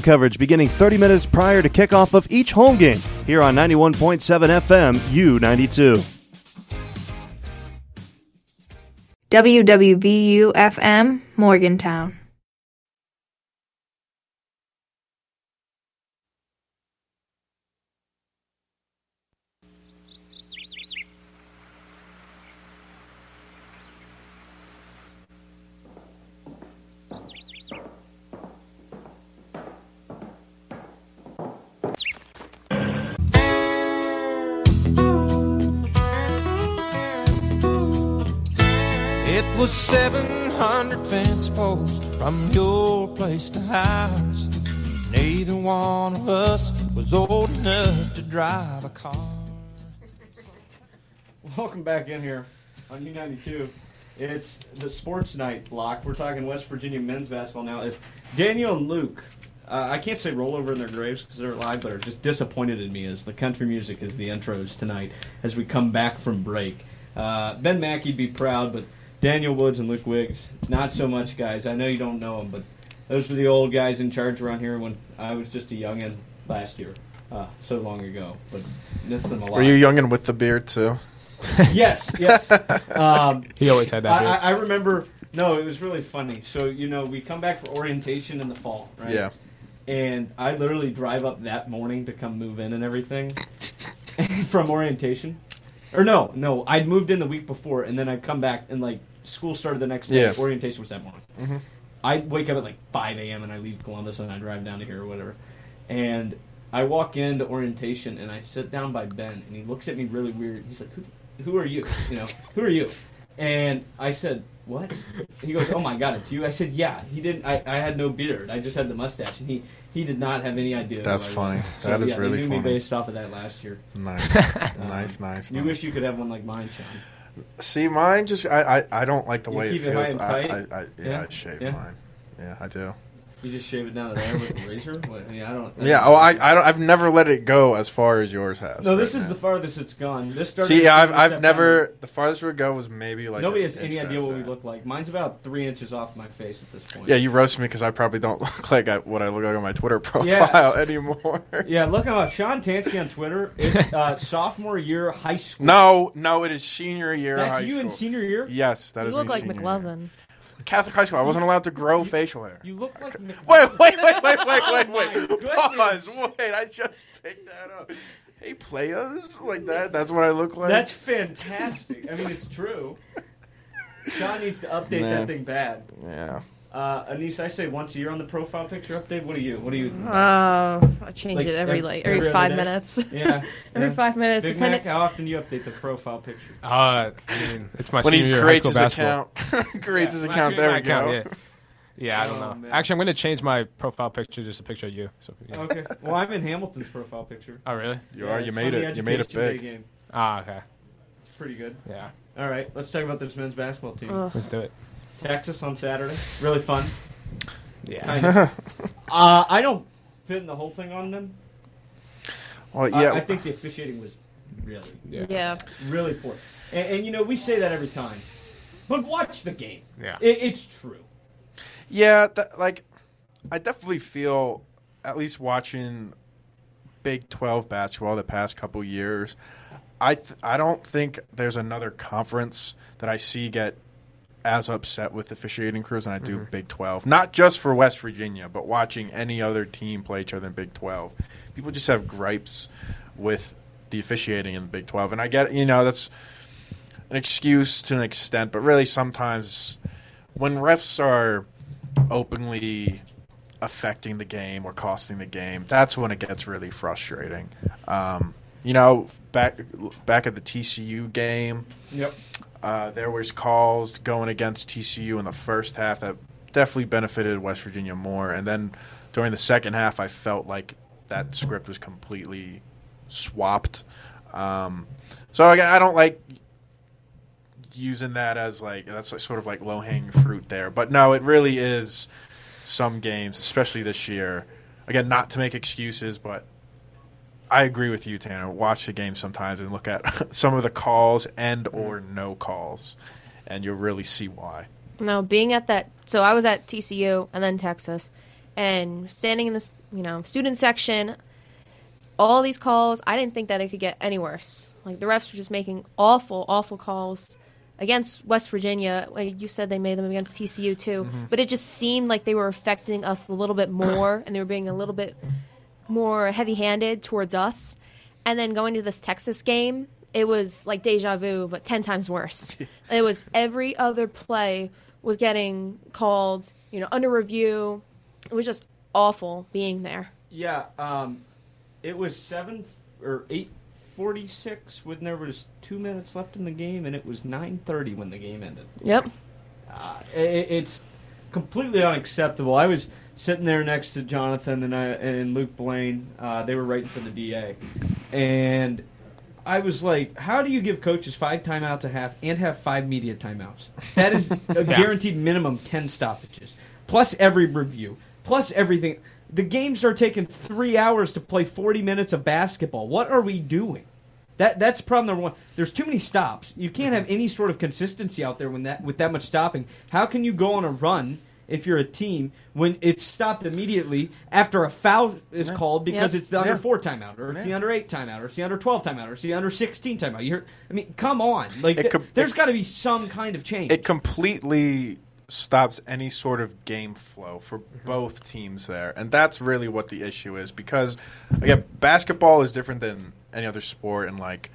Coverage beginning 30 minutes prior to kickoff of each home game here on 91.7 FM U92. WWVU FM, Morgantown. Was 700 fence posts from your place to ours. Neither one of us was old enough to drive a car. Welcome back in here on U92. It's the sports night block. We're talking West Virginia men's basketball now. Is Daniel and Luke? Uh, I can't say roll over in their graves because they're alive, but are just disappointed in me as the country music is the intros tonight as we come back from break. Uh, ben Mackey'd be proud, but Daniel Woods and Luke Wiggs, not so much, guys. I know you don't know them, but those were the old guys in charge around here when I was just a youngin' last year, uh, so long ago. But miss them a lot. Were you youngin' with the beard too? yes, yes. Um, He always had that I, beard. I, I remember. No, it was really funny. So you know, we come back for orientation in the fall, right? Yeah. And I literally drive up that morning to come move in and everything from orientation. Or no, no, I'd moved in the week before, and then I'd come back and like school started the next day. Yeah. Orientation was that morning. Mhm. I wake up at like 5 a.m. and I leave Columbus and I drive down to here or whatever. And I walk into orientation and I sit down by Ben and he looks at me really weird. He's like, "Who, who are you? You know, who are you?" And I said, "What?" He goes, "Oh my God, it's you." I said, "Yeah." He didn't. I, I had no beard. I just had the mustache, and he he did not have any idea. That's funny. So, That is yeah, they really knew funny. Me based off of that last year. Nice, Um, nice, nice. You nice. wish you could have one like mine, Sean. See, mine just I, I, I don't like the You way it keep it high feels. and I, I, I, yeah, Yeah? I shave Yeah? mine. Yeah, I do. You just shave it down to there with a razor. What, I mean, I don't. Yeah. Oh, I, I don't. I've never let it go as far as yours has. No, this right is now. the farthest it's gone. This started. See, in I've I've never. The farthest we would go was maybe like. Nobody has any idea past what we look like. Mine's about three inches off my face at this point. Yeah, you roast me because I probably don't look like I, what I look like on my Twitter profile Yeah. anymore. Yeah, look him up. Sean Tansky on Twitter. It's uh, sophomore year high school. No, no, it is senior year of That's high you school. in senior year. Yes, that You is look me like senior year. Catholic high school. I wasn't allowed to grow facial hair. You look like. Mc- Wait, wait, wait, wait, wait, Oh wait, wait. Oh goodness. Pause. Wait, I just picked that up. Hey, players, like that. That's what I look like. That's fantastic. I mean, it's true. Sean needs to update Man. that thing bad. yeah. Uh, Anise, I say once a year on the profile picture update. What do you? What do you? Oh, I change Like, it every like every every, five minutes. Yeah. every yeah. five minutes. Big depending- Mac, how often do you update the profile picture? Uh, I mean, it's my When senior he year of high creates school his basketball. account, creates his account. There we account, go. Yeah, yeah I don't Oh, know. man. Actually, I'm going to change my profile picture just a picture of you. So, yeah. Okay. Well, I'm in Hamilton's profile picture. Oh, really? You Yeah, are. You made it. You made it big. game. Ah, okay. It's pretty good. Yeah. All right, let's talk about this men's basketball team. Ugh. Let's do it. Texas on Saturday, really fun. Yeah. Kind of. uh, I don't pin the whole thing on them. Well, I- yeah. I, think the officiating was really, Yeah. Yeah. really poor. And, and you know, we say that every time, but watch the game. Yeah. It, it's true. Yeah, that, like I definitely feel at least watching Big 12 basketball the past couple years, I th- I don't think there's another conference that I see get as upset with officiating crews than I do Big 12. Not just for West Virginia, but watching any other team play each other in Big 12. People just have gripes with the officiating in the Big 12 and I get, you know, that's an excuse to an extent, but really sometimes when refs are openly affecting the game or costing the game, that's when it gets really frustrating. Um, you know, back back at the TCU game, Yep. Uh, there was calls going against TCU in the first half that definitely benefited West Virginia more, and then during the second half, I felt like that script was completely swapped. Um, so again, I don't like using that as like that's like sort of like low hanging fruit there, but no, it really is some games, especially this year. Again, not to make excuses, but I agree with you, Tanner. Watch the game sometimes and look at some of the calls and mm. or no calls, and you'll really see why. Now, being at that. So I was at TCU and then Texas, and standing in this, you know, student section, all these calls, I didn't think that it could get any worse. Like the refs were just making awful, awful calls against West Virginia. Like you said, they made them against TCU too, mm-hmm. but it just seemed like they were affecting us a little bit more, and they were being a little bit more heavy-handed towards us. And then going to this Texas game, it was like deja vu, but ten times worse. it was every other play was getting called, you know, under review. It was just awful being there. Yeah, um, it was seven or eight forty-six when there was two minutes left in the game, and it was nine thirty when the game ended. Yep. Uh, it, it's completely unacceptable. I was sitting there next to Jonathan and I, and Luke Blaine. Uh, they were writing for the DA, and I was like, "How do you give coaches five timeouts a half and have five media timeouts? That is a guaranteed minimum ten stoppages, plus every review, plus everything." The games are taking three hours to play forty minutes of basketball. What are we doing? That that's problem number one. There's too many stops. You can't have mm-hmm. any sort of consistency out there when that with that much stopping. How can you go on a run if you're a team when it's stopped immediately after a foul is called because Yep. it's the under Yeah. four timeout or it's the under eight timeout or it's the under twelve timeout or it's the under sixteen timeout? You heard, I mean, come on, like It th- com- there's it- got to be some kind of change. it completely stops any sort of game flow for mm-hmm. both teams there and that's really what the issue is because again basketball is different than any other sport and like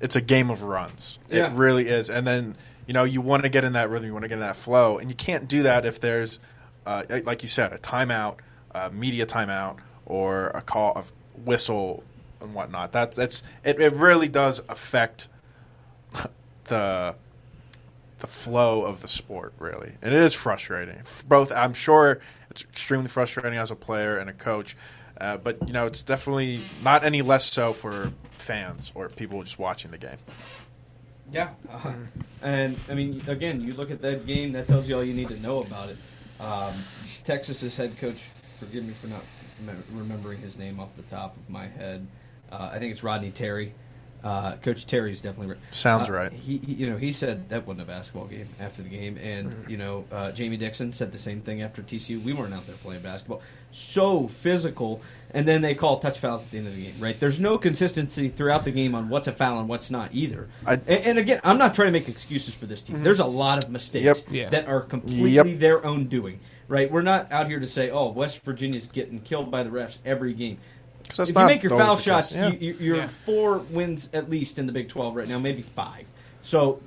it's a game of runs Yeah. it really is and then you know you want to get in that rhythm you want to get in that flow and you can't do that if there's uh, like you said a timeout a media timeout or a call of whistle and whatnot that's that's it, it really does affect the the flow of the sport, really. And it is frustrating. Both, I'm sure it's extremely frustrating as a player and a coach, uh, but you know, it's definitely not any less so for fans or people just watching the game. Yeah, uh, and I mean, again, you look at that game. That tells you all you need to know about it. Um, Texas's head coach, forgive me for not remembering his name off the top of my head. Uh, I think it's Rodney Terry. Uh, coach Terry's definitely right. Sounds Uh, right. He, he, you know, he said that wasn't a basketball game after the game, and you know, uh, Jamie Dixon said the same thing after TCU. We weren't out there playing basketball. So physical, and then they call touch fouls at the end of the game. Right? There's no consistency throughout the game on what's a foul and what's not either. I- and, and again, I'm not trying to make excuses for this team. Mm-hmm. There's a lot of mistakes Yep. Yeah. that are completely Yep. their own doing. Right? We're not out here to say, "Oh, West Virginia's getting killed by the refs every game. that's if you make your foul shots, case. Yeah. you, you, you're Yeah. four wins at least in the Big 12 right now, maybe five. So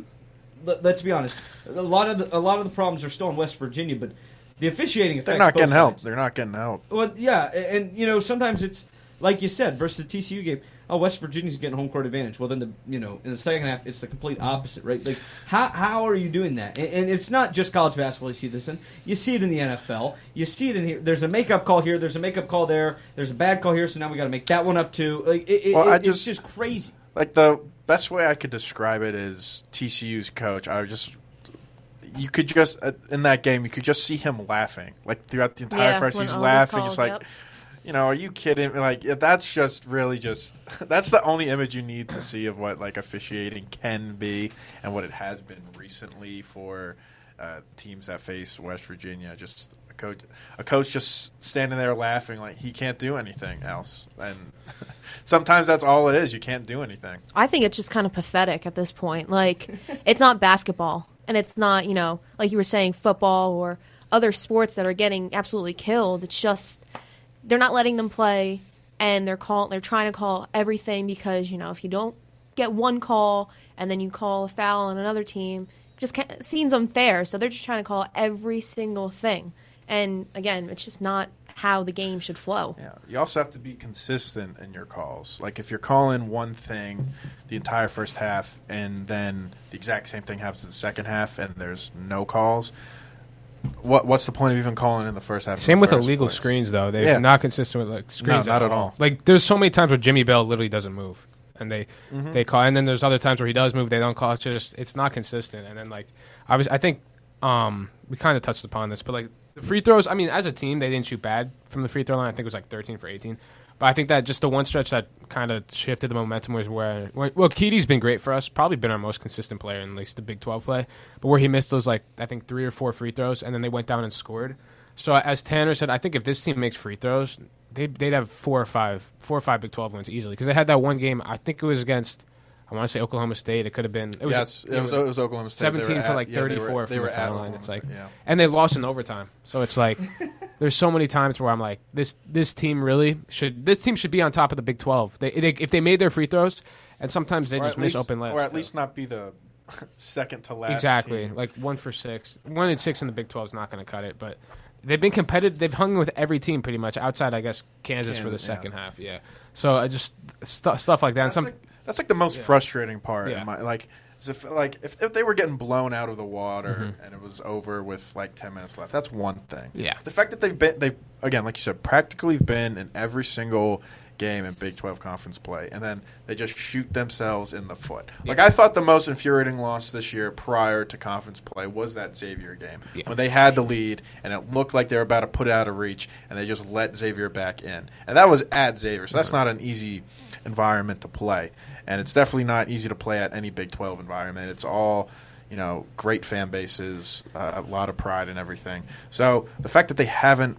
let, us be honest. A lot of the, a lot of the problems are still in West Virginia, but the officiating They're not getting help. They're not getting help. Well, yeah, and, you know sometimes it's like you said versus the TCU game. Oh, West Virginia's getting home court advantage. Well, then the you know in the second half it's the complete opposite, right? Like how how are you doing that? And, and it's not just college basketball. You see this in. You see it in the NFL. You see it in here. There's a makeup call here. There's a makeup call there. There's a bad call here. So now we got to make that one up too. Like it, Well, it- I it's just- just crazy. Like the best way I could describe it is TCU's coach. I just you could just uh, in that game you could just see him laughing like throughout the entire Yeah, first. He's laughing, just like yep. you know, are you kidding? Like that's just really just that's the only image you need to see of what like officiating can be and what it has been recently for uh, teams that face West Virginia. Just a coach, a coach just standing there laughing like he can't do anything else, and sometimes that's all it is. You can't do anything. I think it's just kind of pathetic at this point. Like, it's not basketball, and it's not, you know, like you were saying, football or other sports that are getting absolutely killed. It's just they're not letting them play, and they're call they're trying to call everything because you know if you don't get one call and then you call a foul on another team, just ca- seems unfair. So they're just trying to call every single thing, and again, it's just not how the game should flow. Yeah, you also have to be consistent in your calls. Like if you're calling one thing the entire first half, and then the exact same thing happens in the second half, and there's no calls. What what's the point of even calling in the first half? Same with illegal place? screens, though. They're Yeah. not consistent with like screens. not at all. Like there's so many times where Jimmy Bell literally doesn't move, and they Mm-hmm. they call, and then there's other times where he does move, they don't call. It's just it's not consistent. And then like I was, I think um, we kind of touched upon this, but like the free throws. I mean, as a team, they didn't shoot bad from the free throw line. I think it was like 13 for 18. But I think that just the one stretch that kind of shifted the momentum was where, where well, Keedy's been great for us. Probably been our most consistent player in at least the Big 12 play. But where he missed those like I think three or four free throws, and then they went down and scored. So as Tanner said, I think if this team makes free throws, they, they'd have four or five, four or five Big Twelve wins easily because they had that one game. I think it was against. I want to say Oklahoma State. It could have been. It was, yes, it was, it was Oklahoma State. Seventeen at- like yeah, they were- thirty-four They from were the at line. Oklahoma It's like, yeah. and they lost in overtime. So it's like, there's so many times where I'm like, this this team really should this team should be on top of the Big Twelve. They, they if they made their free throws, and sometimes they Or just miss least- open layups. or at least not be the second to last. exactly team. like one for six, one and six in the Big Twelve is not going to cut it. But they've been competitive. They've hung with every team pretty much outside, I guess, Kansas for the Kansas, yeah. second half. Yeah. So I just stu stuff like that. And some like, that's like the most frustrating part. Yeah. In my, like, if like if, if they were getting blown out of the water Mm-hmm. and it was over with like ten minutes left, that's one thing. Yeah. The fact that they've been they again, like you said, practically been in every single game in Big Twelve conference play, and then they just shoot themselves in the foot. Like I thought the most infuriating loss this year prior to conference play was that Xavier game Yeah. when they had the lead and it looked like they were about to put it out of reach, and they just let Xavier back in, and that was at Xavier, so that's not an easy environment to play, and it's definitely not easy to play at any Big Twelve environment. It's all you know, great fan bases, uh, a lot of pride and everything. So the fact that they haven't,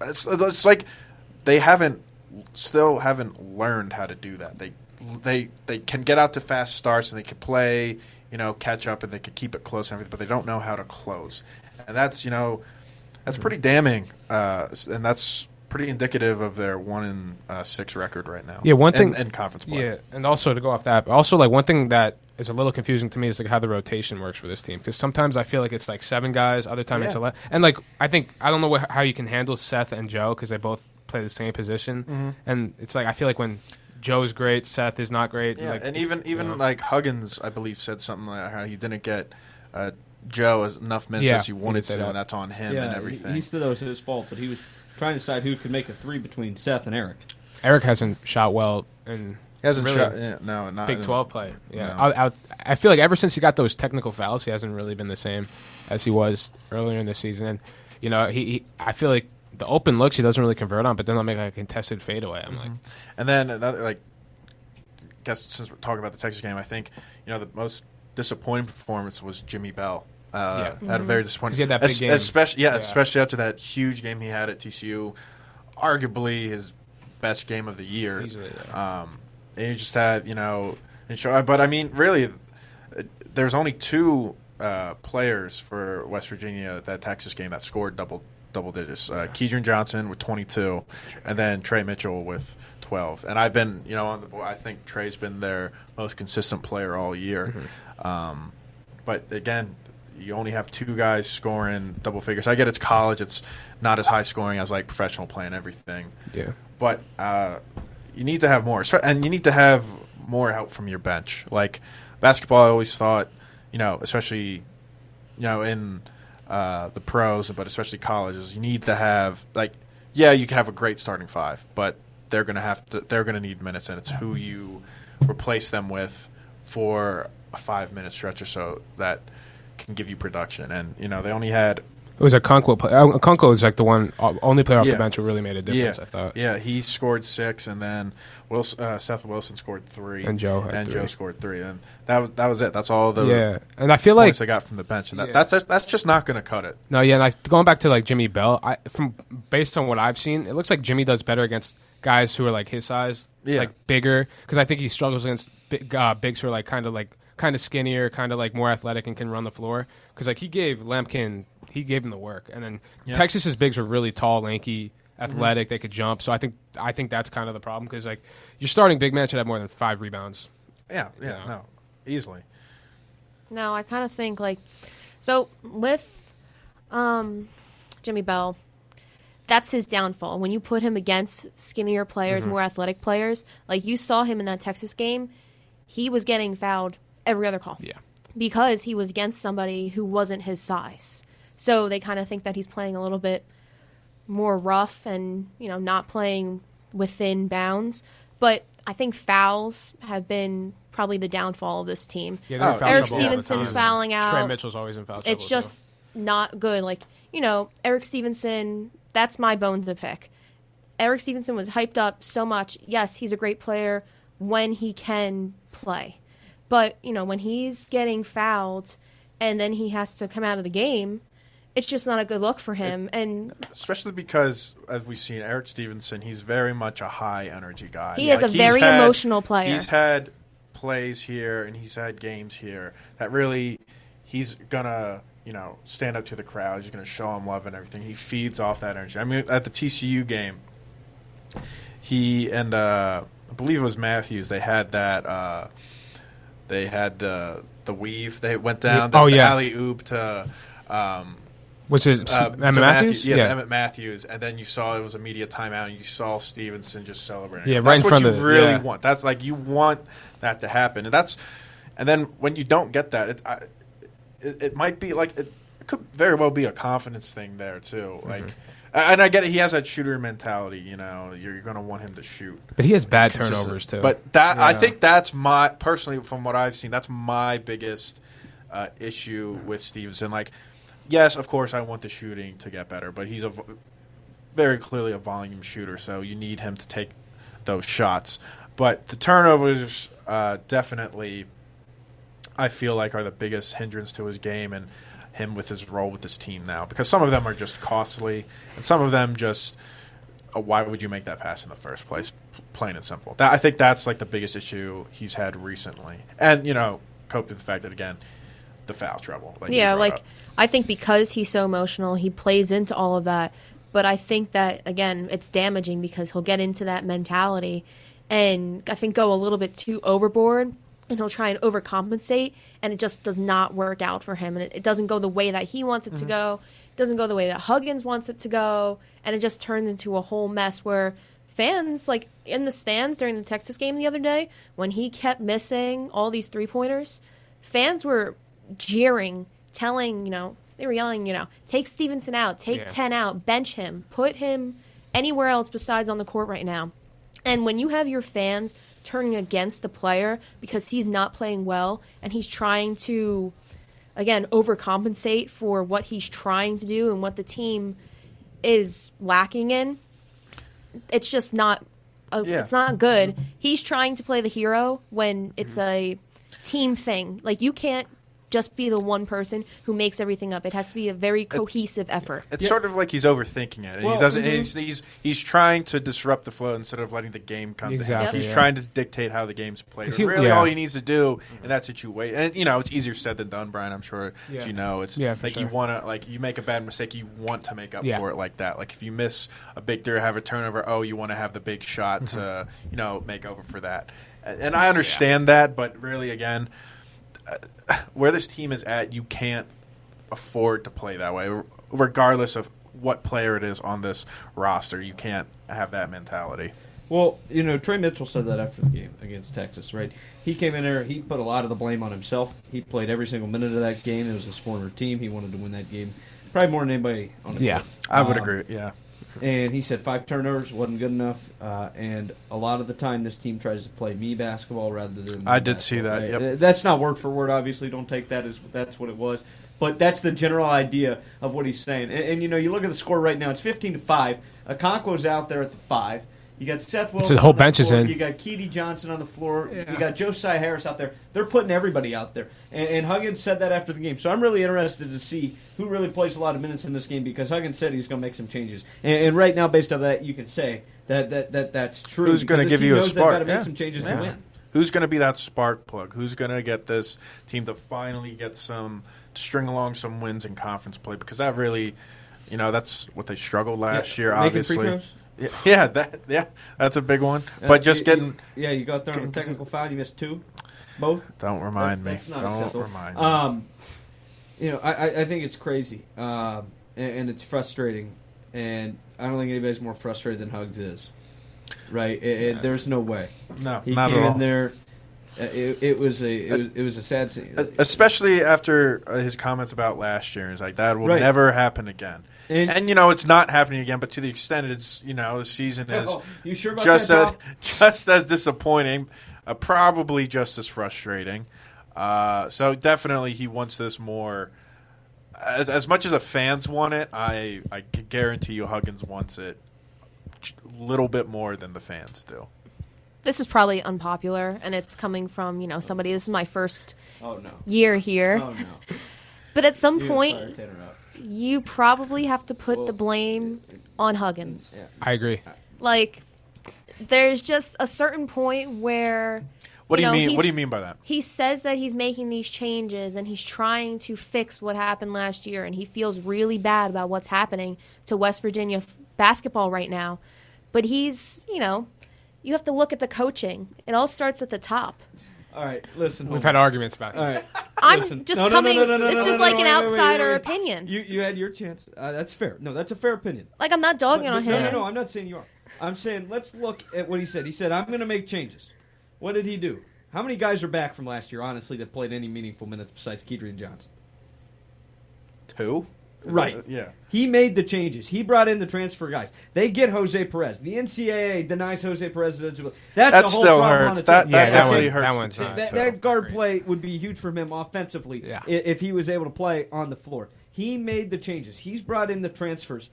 it's, it's like they haven't, still haven't learned how to do that. They they they can get out to fast starts and they can play, you know, catch up and they can keep it close and everything, but they don't know how to close, and that's you know, that's pretty damning, uh, and that's pretty indicative of their one in uh, six record right now. Yeah, one in- thing- in, conference play. Yeah, and also to go off that, also like one thing that is a little confusing to me is like how the rotation works for this team because sometimes I feel like it's like seven guys, other times it's Yeah. eleven, and like I think I don't know what, how you can handle Seth and Joe because they both play the same position, Mm-hmm. and it's like I feel like when Joe's great, Seth is not great. Yeah, like, and even even you know. like Huggins, I believe, said something like how he didn't get uh, Joe as enough minutes Yeah, as he he wanted did to, that. and that's on him yeah, and he- everything. He, said that was his fault, but he was trying to decide who could make a three between Seth and Erik. Erik hasn't shot well in He hasn't really shot. Yeah, no, not Big Twelve play. Yeah, No. I, I, I feel like ever since he got those technical fouls, he hasn't really been the same as he was earlier in the season. And you know, he, he I feel like the open looks he doesn't really convert on, but then they'll make like a contested fadeaway. I'm like, mm-hmm. And then another like, guess since we're talking about the Texas game, I think you know the most disappointing performance was Jimmy Bell. Uh, Yeah. Had a very disappointing. 'Cause he had that big es- game. Especially, yeah, Yeah. especially after that huge game he had at TCU, arguably his best game of the year. Easily, yeah. Um, and you just had, you know, and show, but I mean, really, uh, there's only two uh, players for West Virginia that Texas game that scored double double digits. Uh, Kedrian Johnson with 22, and then Tre Mitchell with 12. And I've been, you know, on the board. I think Tre's been their most consistent player all year. Mm-hmm. Um, but again, you only have two guys scoring double figures. I get it's college; it's not as high scoring as like professional play and everything yeah, but uh, you need to have more, and you need to have more help from your bench. Like basketball, I always thought, you know, especially, you know, in uh, the pros, but especially colleges, you need to have like, yeah, you can have a great starting five, but they're gonna have to, they're gonna need minutes, and it's who you replace them with for a five minute stretch or so that can give you production. And you know, they only had it was Okonkwo. Play. Uh, Okonkwo is like the one uh, only player off Yeah. the bench who really made a difference. yeah, I thought. Yeah, he scored six, and then Wilson, uh, Seth Wilson scored three, And Joe had and three. Joe scored three, and that was that was it. That's all the yeah, and I feel like they got from the bench, and that, Yeah. that's just, that's just not going to cut it. No, yeah, and I, going back to like Jimmy Bell, I from based on what I've seen, it looks like Jimmy does better against guys who are like his size, Yeah. like bigger, because I think he struggles against big, uh, bigs who are like kind of like kind of skinnier, kind of like more athletic and can run the floor. Because like he gave Lampkin, he gave him the work, and then Yeah. Texas's bigs were really tall, lanky, athletic. They could jump, so I think I think that's kind of the problem because like your starting big man should have more than five rebounds. Yeah, yeah, Yeah. no, easily. No, I kind of think like so with um Jimmy Bell. That's his downfall. When you put him against skinnier players, Mm-hmm. more athletic players, like you saw him in that Texas game, he was getting fouled every other call Yeah, because he was against somebody who wasn't his size. So they kind of think that he's playing a little bit more rough and, you know, not playing within bounds. But I think fouls have been probably the downfall of this team. yeah. they're Oh, foul Erik trouble the Stevenson time. fouling Tre out. Mitchell's always in foul trouble. It's too. just not good. Like, you know, Erik Stevenson, that's my bone to pick. Erik Stevenson was hyped up so much. Yes, he's a great player when he can play. But, you know, when he's getting fouled and then he has to come out of the game it's just not a good look for him. And Especially because, as we've seen, Erik Stevenson, he's very much a high energy guy. He is a he's very emotional player. He's had plays here and he's had games here that really he's gonna you know stand up to the crowd. He's gonna show him love and everything. He feeds off that energy. I mean, at the TCU game, he and uh, I believe it was Matthews. They had that. Uh, they had the the weave. They went down. The, Oh, yeah. alley oop to. Um, Which is uh, Emmitt Matthews? Yes, yeah. Emmitt Matthews, and then you saw it was a media timeout, and you saw Stevenson just celebrating. Yeah, that's right in what front you of the- really yeah. want. That's like you want that to happen, and that's, and then when you don't get that, it, I, it, it might be like it, it could very well be a confidence thing there too. Mm-hmm. Like, and I get it. He has that shooter mentality. You know, you're, you're going to want him to shoot. But he has bad consistent. turnovers too. But that I think that's my personally from what I've seen, that's my biggest uh, issue with Stevenson. Like, yes, of course, I want the shooting to get better, but he's a very clearly a volume shooter, so you need him to take those shots. But the turnovers uh, definitely, I feel like, are the biggest hindrance to his game and him with his role with this team now. Because some of them are just costly, and some of them just uh, why would you make that pass in the first place? Plain and simple. That, I think that's like the biggest issue he's had recently, and you know, cope with the fact that again, the foul trouble. Like yeah, like up. I think because he's so emotional, he plays into all of that. But I think that again, it's damaging because he'll get into that mentality, and I think go a little bit too overboard, and he'll try and overcompensate, and it just does not work out for him, and it, it doesn't go the way that he wants it to mm-hmm. go. It doesn't go the way that Huggins wants it to go, and it just turns into a whole mess where fans like in the stands during the Texas game the other day when he kept missing all these three pointers, fans were jeering, telling, you know, they were yelling, you know, take Stevenson out, take Yeah. 10 out, bench him, put him anywhere else besides on the court right now. And when you have your fans turning against the player because he's not playing well and he's trying to, again, overcompensate for what he's trying to do and what the team is lacking in, it's just not. Uh, Yeah. It's not good. He's trying to play the hero when it's a team thing. Like you can't just be the one person who makes everything up. It has to be a very cohesive effort. It's sort of like he's overthinking it. Well, he doesn't. mhm. He's, he's he's trying to disrupt the flow instead of letting the game come to him. Exactly, He's yeah. trying to dictate how the game's played. he- really, yeah. all he needs to do in that situation, and you know, it's easier said than done, Brian. I'm sure Yeah. you know. It's Yeah, for like you want to, like you make a bad mistake, you want to make up Yeah. for it like that. Like if you miss a big three, or have a turnover, oh, you want to have the big shot Mm-hmm. to you know make over for that. And and I understand that, but really, again, where this team is at, you can't afford to play that way, regardless of what player it is on this roster. You can't have that mentality. Well, you know, Tre Mitchell said that after the game against Texas, right? He came in there, he put a lot of the blame on himself. He played every single minute of that game. It was his former team. He wanted to win that game, probably more than anybody on the Yeah. court. I would Um, agree. Yeah, And he said five turnovers wasn't good enough. Uh, and a lot of the time, this team tries to play me basketball rather than. I did see that, right? yep. That's not word for word. Obviously, don't take that as that's what it was. But that's the general idea of what he's saying. And, and you know, you look at the score right now; it's fifteen to five. Okonkwo's out there at the five. You got Seth Wilson. the whole on the bench is in. You got Keedy Johnson on the floor. Yeah. You got Josiah Harris out there. They're putting everybody out there. And, and Huggins said that after the game. So I'm really interested to see who really plays a lot of minutes in this game because Huggins said he's going to make some changes. And, and right now, based on that, you can say that, that, that that's true. who's going to give you a knows they've spark? got to make Yeah. some changes Yeah. to win. Who's going to be that spark plug? Who's going to get this team to finally get some string along some wins in conference play? Because that really, you know, that's what they struggled last Yeah, year. making Obviously, free throws? Yeah, yeah, that yeah, that's a big one. Uh, but just you- getting you- yeah, you got thrown on a technical foul. You missed two, both. don't remind that's, me. That's not don't acceptable. remind me. Um, you know, I, I, I think it's crazy, um, and, and it's frustrating, and I don't think anybody's more frustrated than Hugs is. Right? It, it- there's no way. no, He not came at all. in there. It, it was a it was, it was a sad scene. especially after uh, his comments about last year. It's like that will Right. never happen again. And- And, you know it's not happening again. But to the extent it's you know the season is Oh, sure just that, as just as disappointing, uh, probably just as frustrating. Uh, so definitely he wants this more. As as much as the fans want it, I I guarantee you Huggins wants it a little bit more than the fans do. This is probably unpopular, and it's coming from you know somebody. This is my first Oh no. year here, Oh no. but at some You point, fire Tanner out. you probably have to put the blame on Huggins. Yeah. I agree. Like, there's just a certain point where. What do you know, mean? What do you mean by that? He says that he's making these changes and he's trying to fix what happened last year, and he feels really bad about what's happening to West Virginia f- basketball right now. But he's, you know, you have to look at the coaching. It all starts at the top. All right, listen. We've had arguments about All this. right. I'm Listen. just No, coming. no, no, no, this is like an outsider opinion. You you had your chance. Uh, that's fair. No, that's a fair opinion. like I'm not dogging But- on him. No, no, no, I'm not saying you are. I'm saying let's look at what he said. He said, I'm going to make changes. What did he do? How many guys are back from last year, honestly, that played any meaningful minutes besides Kedrian Johnson? Two. Is Right. that- yeah. He made the changes. He brought in the transfer guys. They get Jose Perez. The NCAA denies Jose Perez. eligibility. That's That the whole still problem on hurts. its That. Yeah, that that definitely one- hurts that the team. not- that, so, that guard agreed. play would be huge for him offensively Yeah. if he was able to play on the floor. He made the changes. He's brought in the transfers,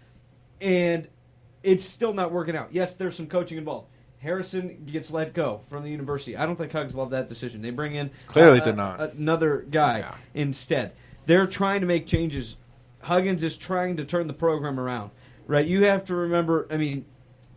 and it's still not working out. Yes, there's some coaching involved. Harrison gets let go from the university. I don't think Hugs loved that decision. They bring in Clearly uh, did not. another guy Yeah. instead. They're trying to make changes. Huggins is trying to turn the program around. Right? You have to remember. I mean,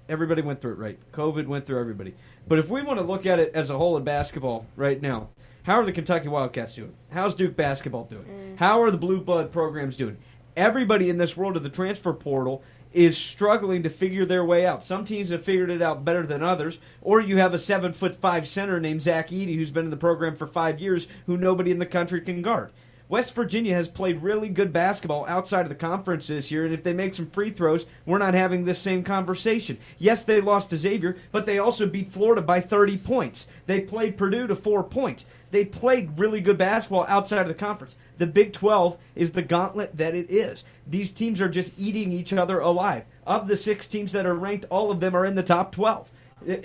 everybody went through it, right? COVID went through everybody. But if we want to look at it as a whole in basketball right now, how are the Kentucky Wildcats doing? How's Duke basketball doing? Mm. How are the blue blood programs doing? Everybody in this world of the transfer portal is struggling to figure their way out. Some teams have figured it out better than others, or you have a seven foot five center named Zach Edey who's been in the program for five years who nobody in the country can guard. West Virginia has played really good basketball outside of the conference this year, and if they make some free throws, we're not having this same conversation. Yes, they lost to Xavier, but they also beat Florida by 30 points. They played Purdue to four points. They played really good basketball outside of the conference. The Big 12 is the gauntlet that it is. These teams are just eating each other alive. Of the six teams that are ranked, all of them are in the top 12. I- I- I-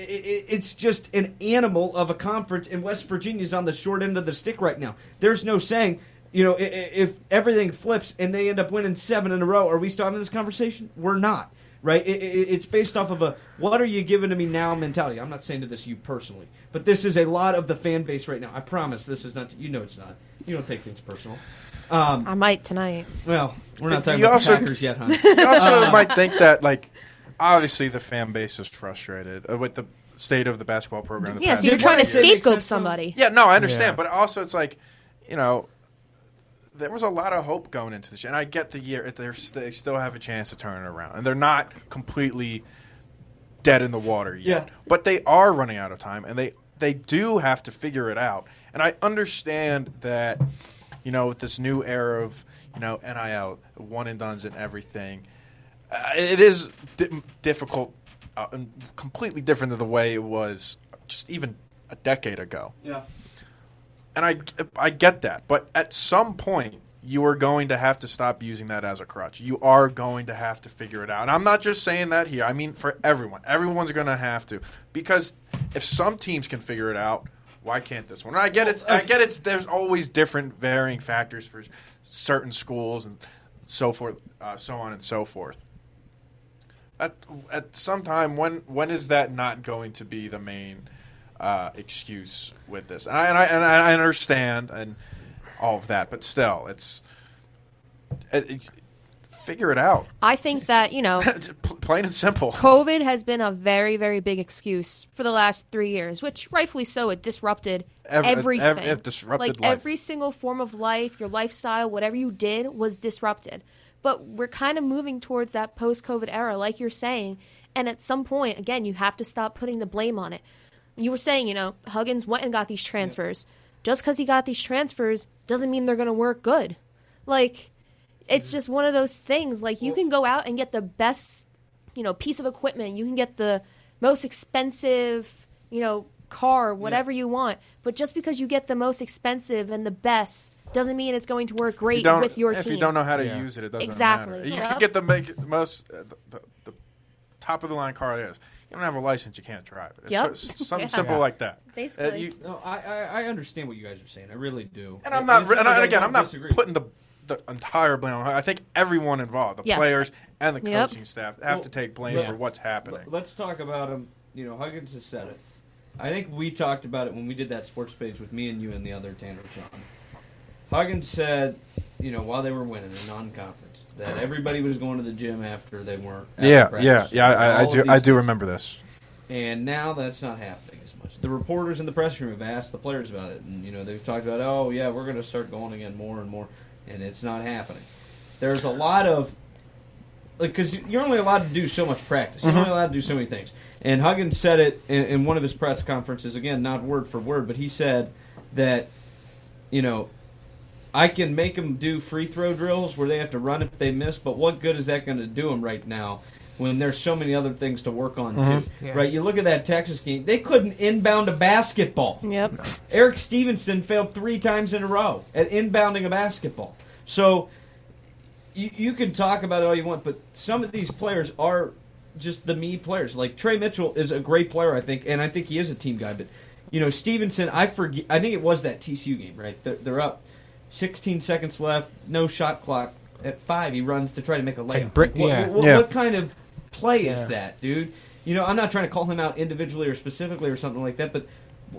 It's just an animal of a conference, and West Virginia's on the short end of the stick right now. There's no saying, you know, i- i- if everything flips and they end up winning seven in a row, are we still having this conversation? We're not, right? I- I- It's based off of a what are you giving to me now mentality. I'm not saying to this you personally, but this is a lot of the fan base right now. I promise this is not. You know, it's not. You don't take things personal. Um, I might tonight. well, we're not talking You about also- the Packers yet, huh? You also might think that, like, obviously the fan base is frustrated uh, with the state of the basketball program. the Yeah, past so you're trying to scapegoat somebody. Yeah, no, I understand, Yeah. but also it's like, you know, there was a lot of hope going into this, and I get the year they're st- they still have a chance to turn it around, and they're not completely dead in the water yet, Yeah. but they are running out of time, and they they do have to figure it out, and I understand that, you know, with this new era of you know NIL, one and dones and everything, uh, it is di- difficult, uh, and completely different than the way it was just even a decade ago yeah. And I, I get that, but at some point you are going to have to stop using that as a crutch. You are going to have to figure it out. And I'm not just saying that here. I mean for everyone. Everyone's going to have to because if some teams can figure it out, why can't this one? I get it's I get it's there's always different varying factors for certain schools and so forth, uh, so on and so forth. At at some time, when when is that not going to be the main uh, excuse with this? And I, and I and I understand and all of that, but still, it's, it's figure it out. I think that, you know, Plain and simple. COVID has been a very, very big excuse for the last three years, which rightfully so, it disrupted Ev- everything. ev- it disrupted like life. every single form of life, your lifestyle, whatever you did was disrupted. But we're kind of moving towards that post COVID era, like you're saying. And at some point, again, you have to stop putting the blame on it. You were saying, you know, Huggins went and got these transfers. Just because he got these transfers doesn't mean they're going to work good. Like, it's just one of those things. Like, you can go out and get the best, you know, piece of equipment. You can get the most expensive, you know, car, whatever you want. But just because you get the most expensive and the best doesn't mean it's going to work great with your if team. you don't know how to Yeah. use it, it doesn't Exactly. matter. You Yep. can get the make the most uh, the, the, the top of the line car there is. You don't have a license, you can't drive it. It's Yep. so- something Yeah. simple Yeah. like that. Basically. Uh, you- No, I, I, I understand what you guys are saying. I really do. and I'm not. it's And, not I- that I again, I'm not disagree. putting the the entire blame on. I think everyone involved, the Yes. players and the Yep. coaching staff, have Well, to take blame yeah. for what's happening. L- Let's talk about him. You know, Huggins has said it. I think we talked about it when we did that sports page with me and you and the other Tanner Sean. Huggins said, you know, while they were winning in non-conference, that everybody was going to the gym after they weren't. after Yeah, yeah, yeah. I, I do. I do remember this. And now that's not happening as much. The reporters in the press room have asked the players about it, and you know they've talked about, oh yeah, we're going to start going again more and more, and it's not happening. There's a lot of like because you're only allowed to do so much practice. You're mm-hmm. only allowed to do so many things. And Huggins said it in, in one of his press conferences again, not word for word, but he said that you know I can make them do free throw drills where they have to run if they miss, but what good is that going to do them right now when there's so many other things to work on too? Mm-hmm. Yeah. Right? You look at that Texas game; they couldn't inbound a basketball. Yep. Erik Stevenson failed three times in a row at inbounding a basketball. So you, you can talk about it all you want, but some of these players are just the me players. Like Tre Mitchell is a great player, I think, and I think he is a team guy. But you know, Stevenson, I forget. I think it was that TCU game, right? They're, they're up, 16 seconds left, no shot clock. At five, he runs to try to make a layup. Brit- what, yeah. what- Yeah. what kind of play is Yeah. that, dude? You know, I'm not trying to call him out individually or specifically or something like that, but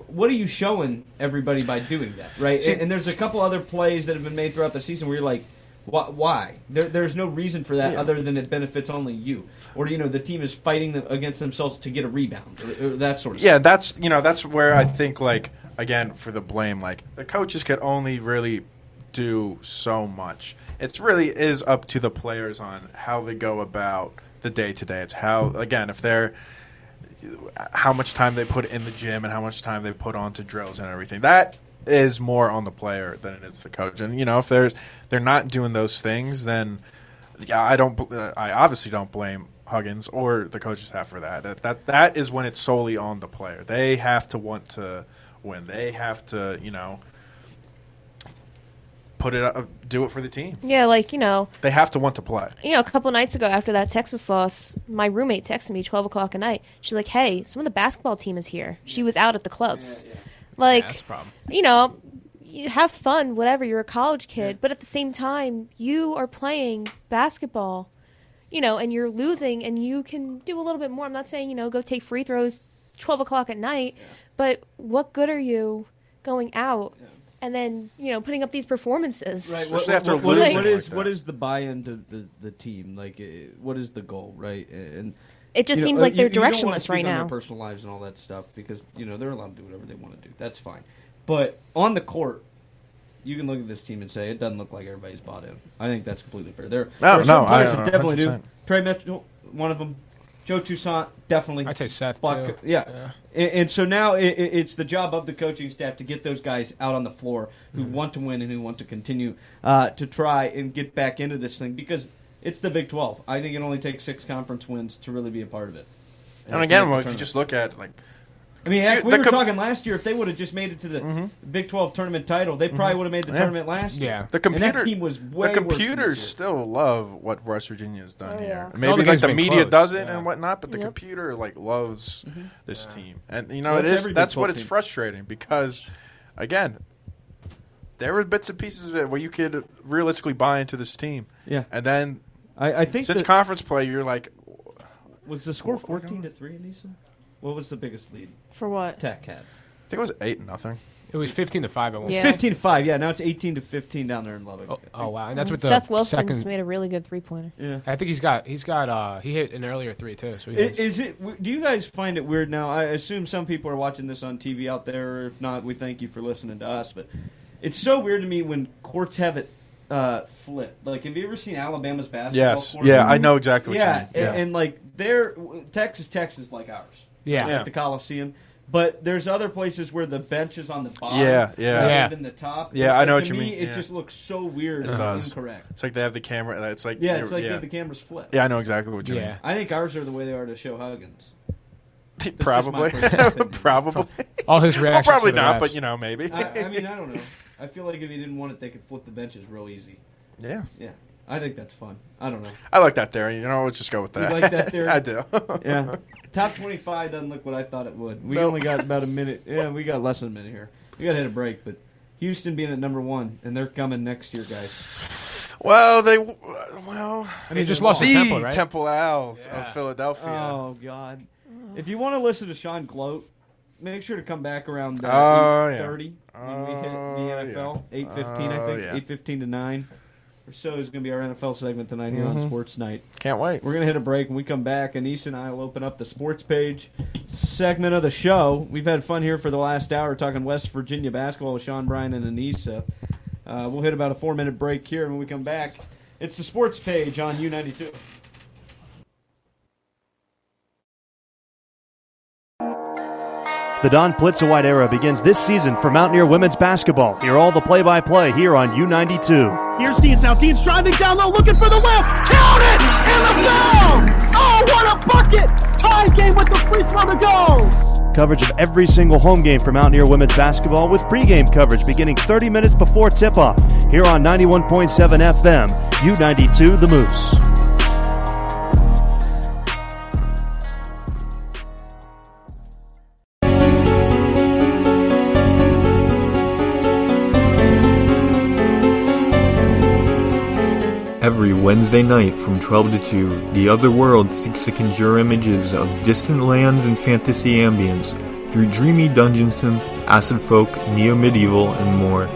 what are you showing everybody by doing that, right? See- and, and there's a couple other plays that have been made throughout the season where you're like, why? why? There, there's no reason for that Yeah. other than it benefits only you, or you know, the team is fighting them against themselves to get a rebound, or, or that sort of. Yeah, that's you know that's where I think like again for the blame like the coaches could only really do so much. It really is up to the players on how they go about the day to day. It's how again if they're how much time they put in the gym and how much time they put onto drills and everything. That is more on the player than it is the coach. And you know if there's they're not doing those things, then yeah, I don't. I obviously don't blame Huggins or the coaching staff for that. That that that is when it's solely on the player. They have to want to win. They have to, you know, put it, up, do it for the team. Yeah, like you know, They have to want to play. you know, a couple nights ago after that Texas loss, my roommate texted me twelve o'clock at night. She's like, "Hey, some of the basketball team is here." She was out at the clubs. Like, Yeah, that's a problem. you know, you have fun, whatever. You're a college kid, but at the same time, you are playing basketball. You know, and you're losing, and you can do a little bit more. I'm not saying you know go take free throws, twelve o'clock at night, but what good are you going out and then you know putting up these performances? Right. Especially What, after what- what- losing what like is that. what is the buy-in to the, the team? Like, uh, what is the goal? Right. And It just you know, seems like they're you don't directionless speak right on their now. personal lives and all that stuff because you know they're allowed to do whatever they want to do. That's fine. But on the court, you can look at this team and say it doesn't look like everybody's bought in. I think that's completely fair. There, there are no, some I- players uh, that definitely do. 100%. Tre Mitchell, one of them. Joe Toussaint, definitely. I'd say Seth Buck- too. yeah. Yeah. And, and so now it, it- it's the job of the coaching staff to get those guys out on the floor who Mm-hmm. want to win and who want to continue uh, to try and get back into this thing because it's the Big 12. I think it only takes six conference wins to really be a part of it. And again, well, if you just look at like I mean, heck, we were com- talking last year. If they would have just made it to the mm-hmm. Big 12 tournament title, they probably mm-hmm. would have made the Yeah. tournament last year. Yeah. the And computer, that team was way the worse than computers this still love what West Virginia has done Oh, here. yeah. 'Cause all Maybe like the media close, doesn't yeah. and whatnot, but the Yep. computer like loves mm-hmm. this team, and you know Well, it's is. every Big That's what 12 it's frustrating because, again, there were bits and pieces of it where you could realistically buy into this team, Yeah. and then I, I think since that, conference play, you're like, was the score 14 to 3, Anissa? What was the biggest lead For what? Tech had? I think it was eight nothing. It was 15 to 5 at one Yeah. point. 15 to 5. Yeah, now it's 18 to 15 down there in Lubbock. Oh, oh, wow. And that's with the Seth Wilson second. just made a really good three pointer. Yeah. I think he's got he's got uh he hit an earlier three too. So he I- has, Is it? w- Do you guys find it weird now? I assume some people are watching this on TV out there. If not, we thank you for listening to us. But it's so weird to me when courts have it uh, flipped. Like, have you ever seen Alabama's basketball? Yes, court? yeah, I know exactly what Yeah, you mean. and, and like they're Texas, Texas like ours. Yeah. Yeah. Like the Coliseum. But there's other places where the bench is on the bottom, Yeah, yeah. rather Yeah. than the top. Yeah, I know what you me, mean, It yeah. just looks so weird It does. incorrect. it's like they have the camera. It's like Yeah, it's like yeah. the cameras flip. yeah, I know exactly what you Yeah. I think ours are the way they are to show Huggins. mean. just Probably, my personal opinion. probably. All his well, reactions. probably not, refs. but you know, maybe. I, I mean, I don't know. I feel like if he didn't want it, they could flip the benches real easy. yeah, Yeah, I think that's fun. I don't know. I like that theory. You know, let's just go with You that. like that theory? I do. Yeah, top twenty-five doesn't look what I thought it would. We Nope. only got about a minute. Yeah, we got less than a minute here. We got to hit a break, but Houston being at number one, and they're coming next year, guys. Well, they well I mean, just lost the Temple, right? Temple Owls Yeah. of Philadelphia. Oh God! If you want to listen to Sean gloat, make sure to come back around uh, Oh, yeah. thirty when we hit Oh, the NFL. yeah. Eight fifteen, I Oh, think. yeah. Eight fifteen to nine. So is going to be our NFL segment tonight here on Mhm. Sports Night. Can't wait. We're going to hit a break. When we come back, and Anissa and I will open up the sports page segment of the show. We've had fun here for the last hour talking West Virginia basketball with Sean Bryan and Anissa. Uh, we'll hit about a four minute break here. And when we come back, it's the sports page on U92. The Dawn Plitzuweit era begins this season for Mountaineer women's basketball. Hear all the play-by-play here on U92. Here's Deans now. Deans driving down low, looking for the wheel. Count it! And the foul! Oh, what a bucket! Tie game with the free throw to go. Coverage of every single home game for Mountaineer women's basketball with pregame coverage beginning 30 minutes before tip-off. Here on 91.7 FM, U92 The Moose. Every Wednesday night from 12 to 2, The Other World seeks to conjure images of distant lands and fantasy ambience through dreamy dungeon synth, acid folk, neo-medieval, and more.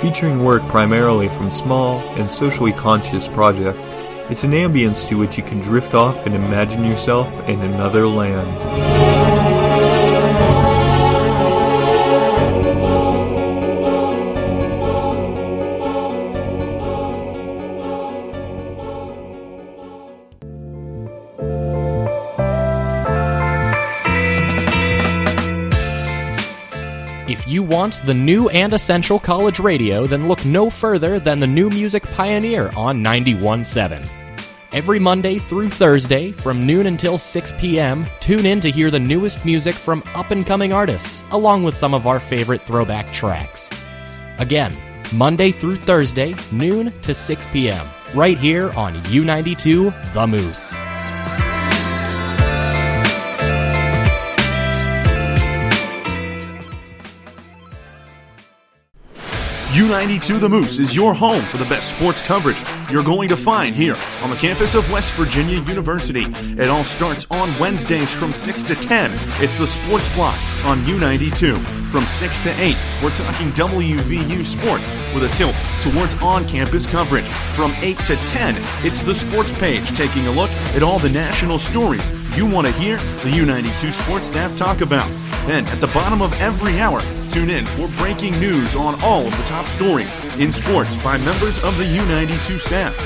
Featuring work primarily from small and socially conscious projects, it's an ambience to which you can drift off and imagine yourself in another land. Want the new and essential college radio, then look no further than the New Music Pioneer on 91.7. Every Monday through Thursday, from noon until 6 p.m., tune in to hear the newest music from up and coming artists, along with some of our favorite throwback tracks. Again, Monday through Thursday, noon to 6 p.m., right here on U92 The Moose. U92 The Moose is your home for the best sports coverage you're going to find here on the campus of West Virginia University. It all starts on Wednesdays from 6 to 10. It's the Sports Block on U92. From 6 to 8, we're talking WVU sports with a tilt towards on campus coverage. From 8 to 10, it's the Sports Page taking a look at all the national stories you want to hear the U92 sports staff talk about. Then, at the bottom of every hour, tune in for breaking news on all of the top stories in sports by members of the U92 staff.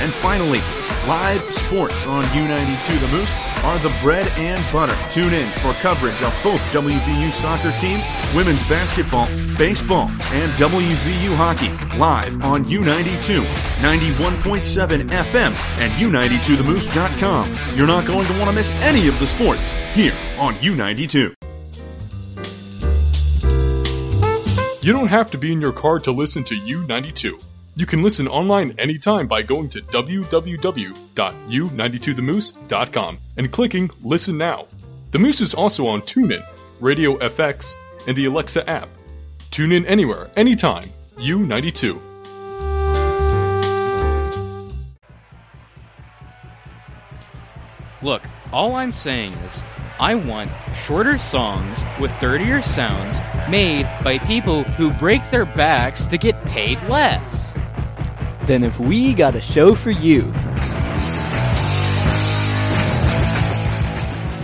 And finally, live sports on U92 The Moose are the bread and butter. Tune in for coverage of both WVU soccer teams, women's basketball, baseball, and WVU hockey live on U92, 91.7 FM, and U92TheMoose.com. You're not going to want to miss any of the sports here on U92. You don't have to be in your car to listen to U92. You can listen online anytime by going to www.u92themoose.com and clicking Listen Now. The Moose is also on TuneIn, Radio FX, and the Alexa app. Tune in anywhere, anytime. U92. Look, all I'm saying is, I want shorter songs with dirtier sounds made by people who break their backs to get paid less. Then if we got a show for you.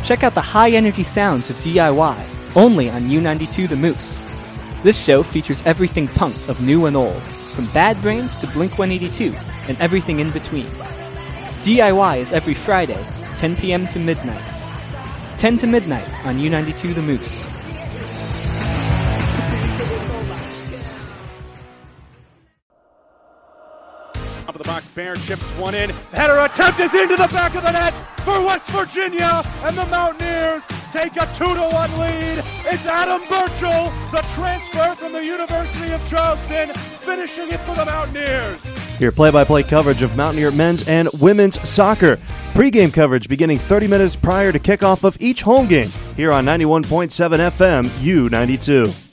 Check out the high energy sounds of DIY, only on U92 The Moose. This show features everything punk of new and old, from Bad Brains to Blink 182, and everything in between. DIY is every Friday, 10 p.m. to midnight. 10 to midnight on U92 The Moose. Barron chips one in. Header attempt is into the back of the net for West Virginia, and the Mountaineers take a two to one lead. It's Adam Burchell, the transfer from the University of Charleston, finishing it for the Mountaineers. Hear play-by-play coverage of Mountaineer men's and women's soccer. Pre-game coverage beginning 30 minutes prior to kickoff of each home game. Here on 91.7 FM U92.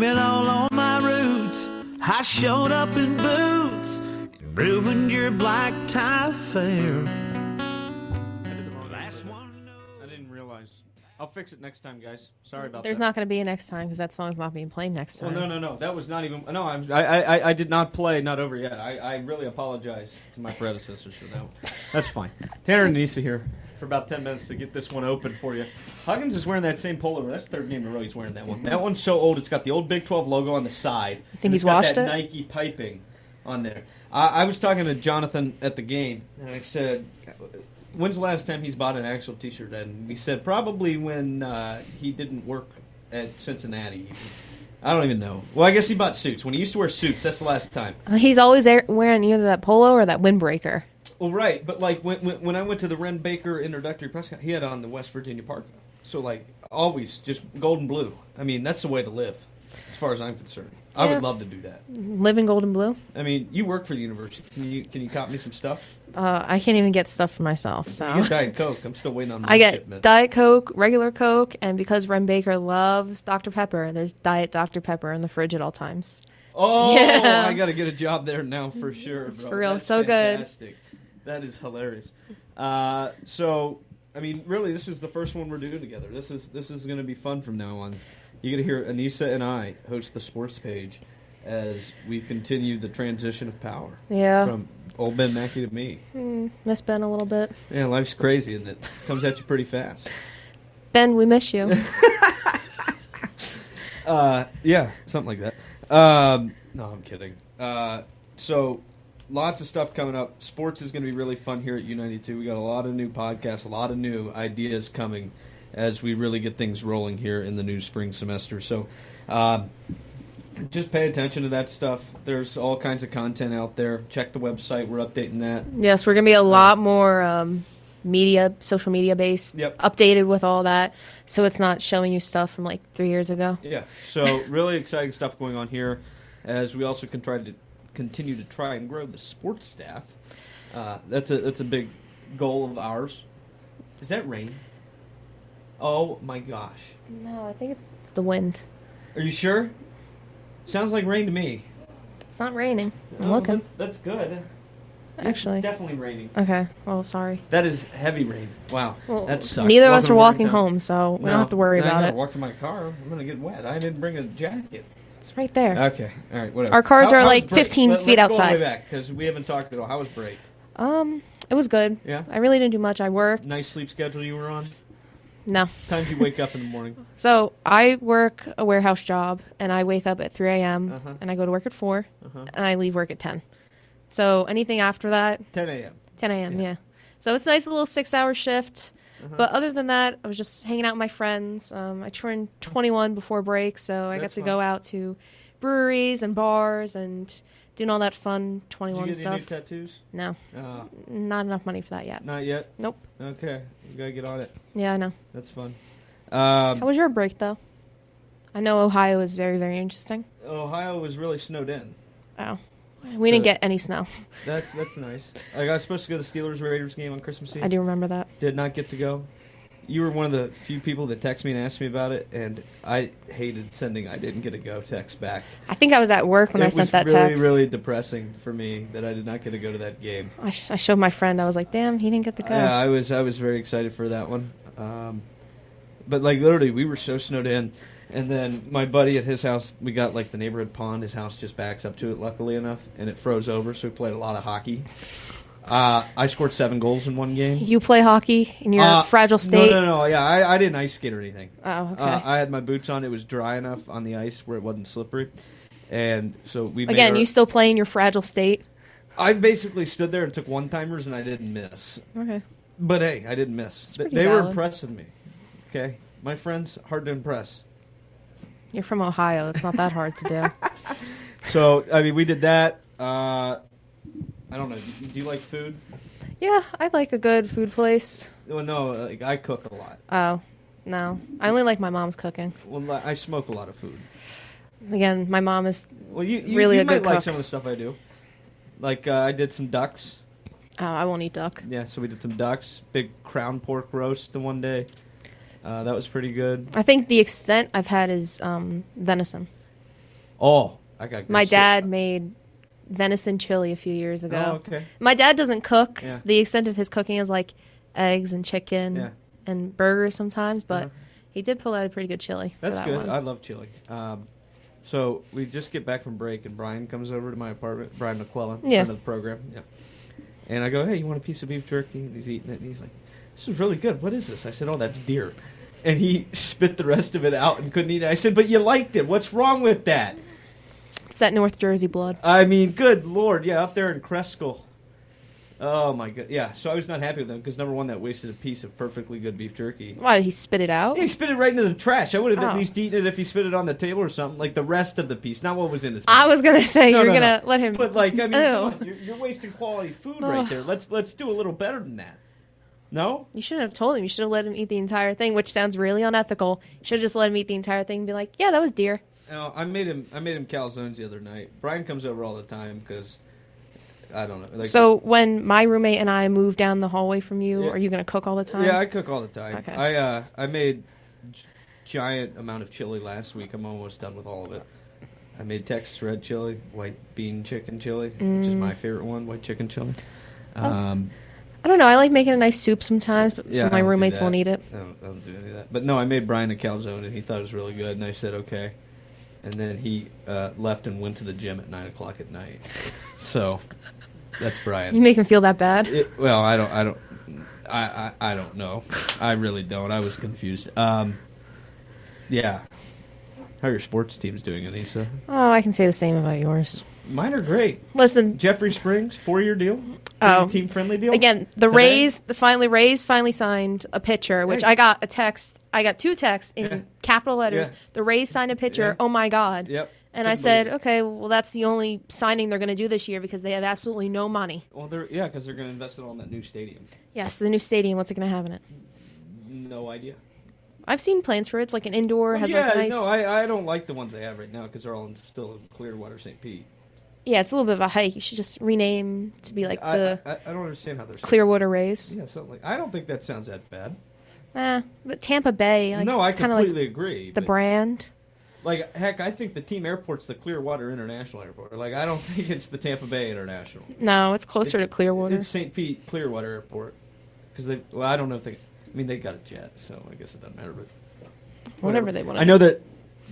Blame it all on my roots. I showed up in boots and ruined your black tie fair. I didn't realize. I'll fix it next time, guys. Sorry about that. There's that. not going to be a next time because that song's not being played next Well, time. no, no, no. That was not even. No, I'm, I, I, I did not play. Not over yet. I, I really apologize to my predecessors for that. That's fine. Tanner and Nisa here for about ten minutes to get this one open for you. Huggins is wearing that same polo. That's the third game in a row he's wearing that one. That one's so old. It's got the old Big Twelve logo on the side. You think he's washed that it? Nike piping on there. I, I was talking to Jonathan at the game, and I said. When's the last time he's bought an actual T-shirt? And he said probably when uh, he didn't work at Cincinnati. I don't even know. Well, I guess he bought suits. When he used to wear suits, that's the last time. He's always wearing either that polo or that windbreaker. Well, right, but like when, when, when I went to the Wren Baker introductory press, he had on the West Virginia Park. So like always, just gold and blue. I mean, that's the way to live, as far as I'm concerned. I Yeah. would love to do that. Live in gold and blue. I mean, you work for the university. Can you can you cop me some stuff? Uh, I can't even get stuff for myself. So You get Diet Coke. I'm still waiting on my I get shipment. Diet Coke, regular Coke, and because Wren Baker loves Dr Pepper, there's Diet Dr Pepper in the fridge at all times. Oh, Yeah. I got to get a job there now for sure. It's bro. for real. That's So good. fantastic. That is hilarious. Uh, so, I mean, really, this is the first one we're doing together. This is this is going to be fun from now on. You get to hear Anissa and I host the sports page as we continue the transition of power. Yeah. From old Ben Mackey to me. Hmm, miss Ben a little bit. Yeah, life's crazy, and it comes at you pretty fast. Ben, we miss you. Uh, yeah, something like that. Um, no, I'm kidding. Uh, so, lots of stuff coming up. Sports is going to be really fun here at U92. We got a lot of new podcasts, a lot of new ideas coming as we really get things rolling here in the new spring semester. So, um, just pay attention to that stuff. There's all kinds of content out there. Check the website. We're updating that. yes, we're gonna be a lot more um, media, social media based, Yep. updated with all that, so it's not showing you stuff from like three years ago. Yeah. So really exciting stuff going on here, as we also can try to continue to try and grow the sports staff. Uh, that's a that's a big goal of ours. Is that rain? Oh my gosh! No, I think it's the wind. Are you sure? Sounds like rain to me. It's not raining. I'm Oh, looking. That's, that's good. Actually. it's definitely raining. Okay. Well, sorry. That is heavy rain. Wow, Well, that sucks. neither of us are walking home, so we No, don't have to worry I about it. Walk to my car. I'm gonna get wet. I didn't bring a jacket. It's right there. Okay, all right, whatever. Our cars How- are how was like break? 15 Let- feet let's go all outside. the way back because we haven't talked at all. How was break? Um, it was good. Yeah? I really didn't do much. I worked. Nice sleep schedule you were on. No. Times you wake up in the morning. So I work a warehouse job, and I wake up at 3 a.m. Uh-huh. and I go to work at 4 Uh-huh. and I leave work at 10. So anything after that, 10 a.m. 10 a.m. Yeah. So it's a nice little six-hour shift. Uh-huh. But other than that, I was just hanging out with my friends. Um, I turned 21 before break, so I got to fun. go out to breweries and bars and doing all that fun 21 Did you get any stuff. new tattoos? No, Oh. not enough money for that yet. Not yet. Nope. Okay, you gotta get on it. Yeah, I know. That's fun. Um, How was your break, though? I know Ohio is very, very interesting. Ohio was really snowed in. Oh, we didn't get any snow. That's that's nice. Like, I was supposed to go to the Steelers Raiders game on Christmas Eve. I do remember that. Did not get to go. You were one of the few people that texted me and asked me about it, and I hated sending "I didn't get to go" text back. I think I was at work when it I sent that really, text. It was really, really depressing for me that I did not get to go to that game. I, sh- I showed my friend. I was like, "Damn, he didn't get to go." Yeah, I was I was very excited for that one. Um, but like literally, we were so snowed in, and then my buddy at his house, we got like the neighborhood pond. His house just backs up to it, luckily enough, and it froze over. So we played a lot of hockey. Uh, I scored seven goals in one game. You play hockey in your Uh, fragile state. No, no, no. Yeah, I, I didn't ice skate or anything. Oh, okay. Uh, I had my boots on. It was dry enough on the ice where it wasn't slippery, and so we Again, our- you still play in your fragile state. I basically stood there and took one timers, and I didn't miss. Okay. But hey, I didn't miss. Th- pretty They were impressed with me. Okay, my friends, hard to impress. You're from Ohio. It's not that hard to do. So I mean, we did that. Uh, I don't know. Do, do you like food? yeah, I like a good food place. Well, no. Like I cook a lot. Oh, no, I only like my mom's cooking. Well, I smoke a lot of food. Again, my mom is Well, you, you really you a might good like cook. some of the stuff I do. Like uh, I did some ducks. Oh, I won't eat duck. Yeah, so we did some ducks. Big crown pork roast the one day. Uh, that was pretty good. I think the extent I've had is um, venison. Oh, I got My great dad made venison chili a few years ago. Oh, okay. My dad doesn't cook. Yeah. The extent of his cooking is like eggs and chicken Yeah. and burgers sometimes, but He did pull out a pretty good chili. That's that good. one. I love chili. Um, so we just get back from break, and Brian comes over to my apartment. Brian McClellan, Yeah. friend of the program. Yeah. And I go, "Hey, you want a piece of beef jerky?" And he's eating it, and he's like, "This is really good. What is this?" I said, "Oh, that's deer." And he spit the rest of it out and couldn't eat it. I said, "But you liked it. What's wrong with that?" It's that North Jersey blood. I mean, good lord, yeah, up there in Cresco. Oh my god, yeah. So I was not happy with him because number one, that wasted a piece of perfectly good beef jerky. Why did he spit it out? Yeah, he spit it right into the trash. I would have at Oh. least eaten it if he spit it on the table or something, like the rest of the piece, not what was in his. I was gonna say No, you're no, gonna no. let him. But like, I mean, come on, you're, you're wasting quality food right there. Let's let's do a little better than that. No, You shouldn't have told him. You should have let him eat the entire thing, which sounds really unethical. You should have just let him eat the entire thing and be like, "Yeah, that was deer." no. I made him. I made him calzones the other night. Brian comes over all the time because I don't know. Like, so when my roommate and I move down the hallway from you, Yeah. are you gonna cook all the time? Yeah, I cook all the time. Okay. I uh, I made g- giant amount of chili last week. I'm almost done with all of it. I made Texas red chili, white bean chicken chili, which is Mm. my favorite one, white chicken chili. Oh. I don't know. I like making a nice soup sometimes, but yeah, some of my I don't do roommates won't eat it. I don't, I don't do any of that. But no, I made Brian a calzone, and he thought it was really good, and I said okay. And then he uh, left and went to the gym at nine o'clock at night. So that's Brian. You make him feel that bad? It, well, I don't. I don't. I, I. I don't know. I really don't. I was confused. Um. Yeah. How are your sports teams doing, Anissa? Oh, I can say the same about yours. Mine are great. Listen, Jeffrey Springs, four-year deal. Oh. team friendly deal. Again, the Today? Rays, the finally Rays finally signed a pitcher, which Hey. I got a text. I got two texts in Yeah. capital letters. Yeah. The Rays signed a pitcher. Yeah. Oh my god. Yep. And I said, okay, well that's the only signing they're going to do this year because they have absolutely no money. Well, they're yeah, because they're going to invest it all in that new stadium. Yes, the new stadium. What's it going to have in it? No idea. I've seen plans for it. It's like an indoor. Well, has yeah, like nice. no, I, I don't like the ones they have right now because they're all in, still in Clearwater, St. Pete. Yeah, it's a little bit of a hike. You should just rename to be like the I, I don't understand how they're Clearwater Rays. Yeah, something like I don't think that sounds that bad. Eh, but Tampa Bay. Like, no, I it's kind of like completely agree. the but- brand. Like heck, I think the team airport's the Clearwater International Airport. Like I don't think it's the Tampa Bay International. No, it's closer to Clearwater. It's St. Pete Clearwater Airport because they. Well, I don't know if they. I mean, they got a jet, so I guess it doesn't matter. But Whatever they wanna I know that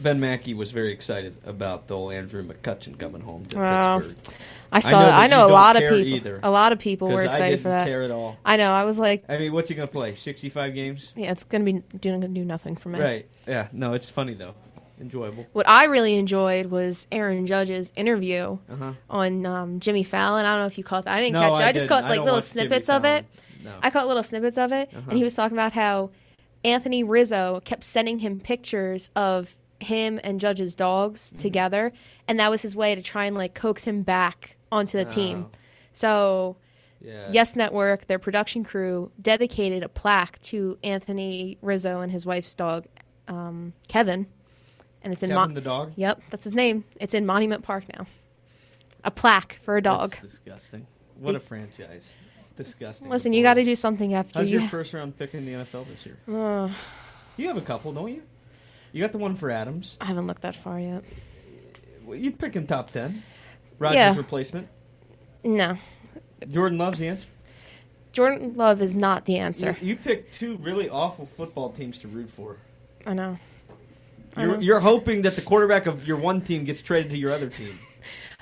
Ben Mackey was very excited about the old Andrew McCutchen coming home to Well, Pittsburgh. I saw that. I know a lot of people. Either, A lot of people were I excited for that. Care at all? I know. I was like, I mean, what's he gonna play? Sixty-five games. yeah, it's gonna be doing do nothing for me. Right. Yeah. No, it's funny though. Enjoyable. What I really enjoyed was Aaron Judge's interview Uh-huh. on um, Jimmy Fallon. I don't know if you caught that. I didn't No, catch it. I I, just caught like little snippets of it. No. I caught little snippets of it, Uh-huh. and he was talking about how Anthony Rizzo kept sending him pictures of him and Judge's dogs Mm-hmm. together, and that was his way to try and like coax him back onto the team. Oh. So, Yeah. Yes Network, their production crew, dedicated a plaque to Anthony Rizzo and his wife's dog, um, Kevin. And it's in Kevin the dog? Yep, that's his name. It's in Monument Park now. A plaque for a dog. That's disgusting. What a franchise. Disgusting. Listen, you got to do something after How's you. your first round pick in the NFL this year? Uh, You have a couple, don't you? You got the one for Adams. I haven't looked that far yet. Well, you picking top ten. Rodgers Yeah. replacement. No, Jordan Love's the answer. Jordan Love is not the answer. You, you picked two really awful football teams to root for. I know. I You're, know. you're hoping that the quarterback of your one team gets traded to your other team.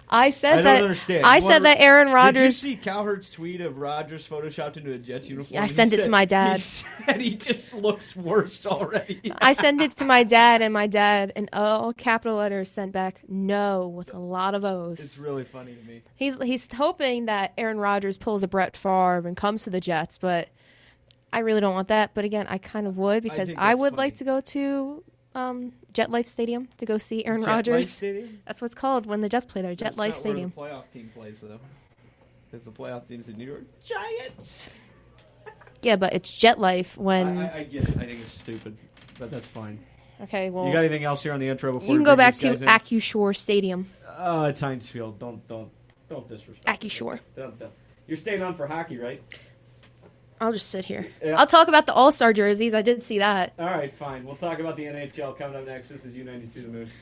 I said I that. understand. I You said that Aaron Rodgers. Did you see Cowherd's tweet of Rodgers photoshopped into a Jets uniform? Yeah, I sent it to my dad. He said he just looks worse already. I sent it to my dad, and my dad, in all capital letters, sent back "no" with a lot of O's. It's really funny to me. He's he's hoping that Aaron Rodgers pulls a Brett Favre and comes to the Jets, but I really don't want that. But again, I kind of would because I, that's would like to go to um, Jet Life Stadium to go see Aaron Jet Rodgers. That's what it's called when the Jets play there. Jet That's Life Stadium. Where the playoff team plays though, because the playoff team's in New York Giants. Yeah, but it's Jet Life when. I, I, I get it. I think it's stupid, but that's fine. okay, well, you got anything else here on the intro before you can go back to in? Acrisure Stadium. Uh, oh, it's Heinz Field. Don't don't don't disrespect. Acrisure. You're staying on for hockey, right? I'll just sit here. Yeah. I'll talk about the All Star jerseys. I did see that. All right, fine. We'll talk about the NHL coming up next. This is U92 The Moose.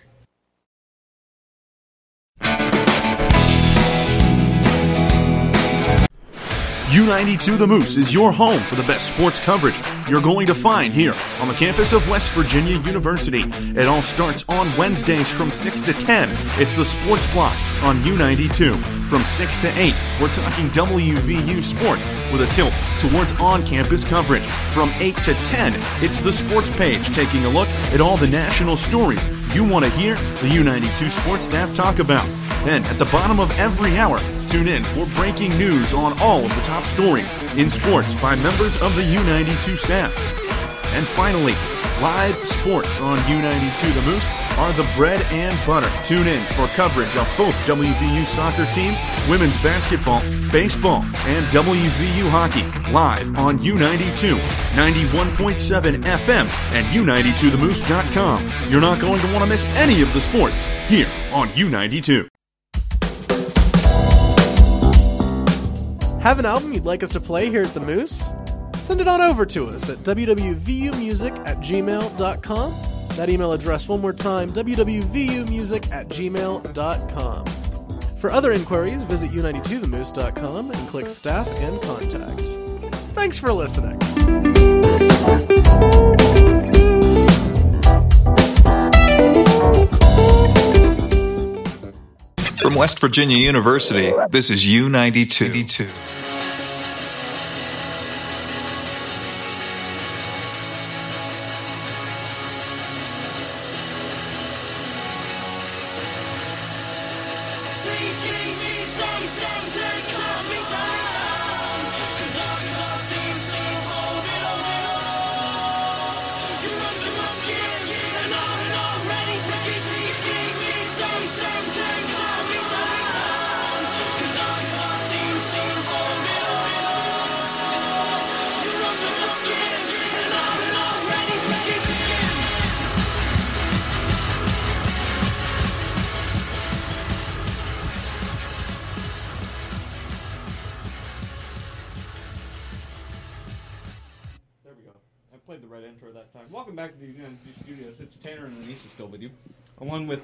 U92 The Moose is your home for the best sports coverage. you're going to find here on the campus of West Virginia University. It all starts on Wednesdays from 6 to 10. It's the Sports Block on U92. From 6 to 8, we're talking WVU sports with a tilt towards on campus coverage. From 8 to 10, it's the Sports Page taking a look at all the national stories you want to hear the U92 sports staff talk about. Then, at the bottom of every hour, tune in for breaking news on all of the top stories in sports by members of the U92 staff. And finally, live sports on U92 The Moose are the bread and butter. Tune in for coverage of both WVU soccer teams, women's basketball, baseball, and WVU hockey live on U92, 91.7 FM, and U92TheMoose.com. You're not going to want to miss any of the sports here on U92. Have an album you'd like us to play here at the Moose? Send it on over to us at wwvumusic at gmail.com. That email address, one more time, wwvumusic at gmail.com. For other inquiries, visit u92themoose.com and click Staff and Contact. Thanks for listening. From West Virginia University, this is U92. Back to the United States Studios. It's Tanner and Anissa still with you. Along with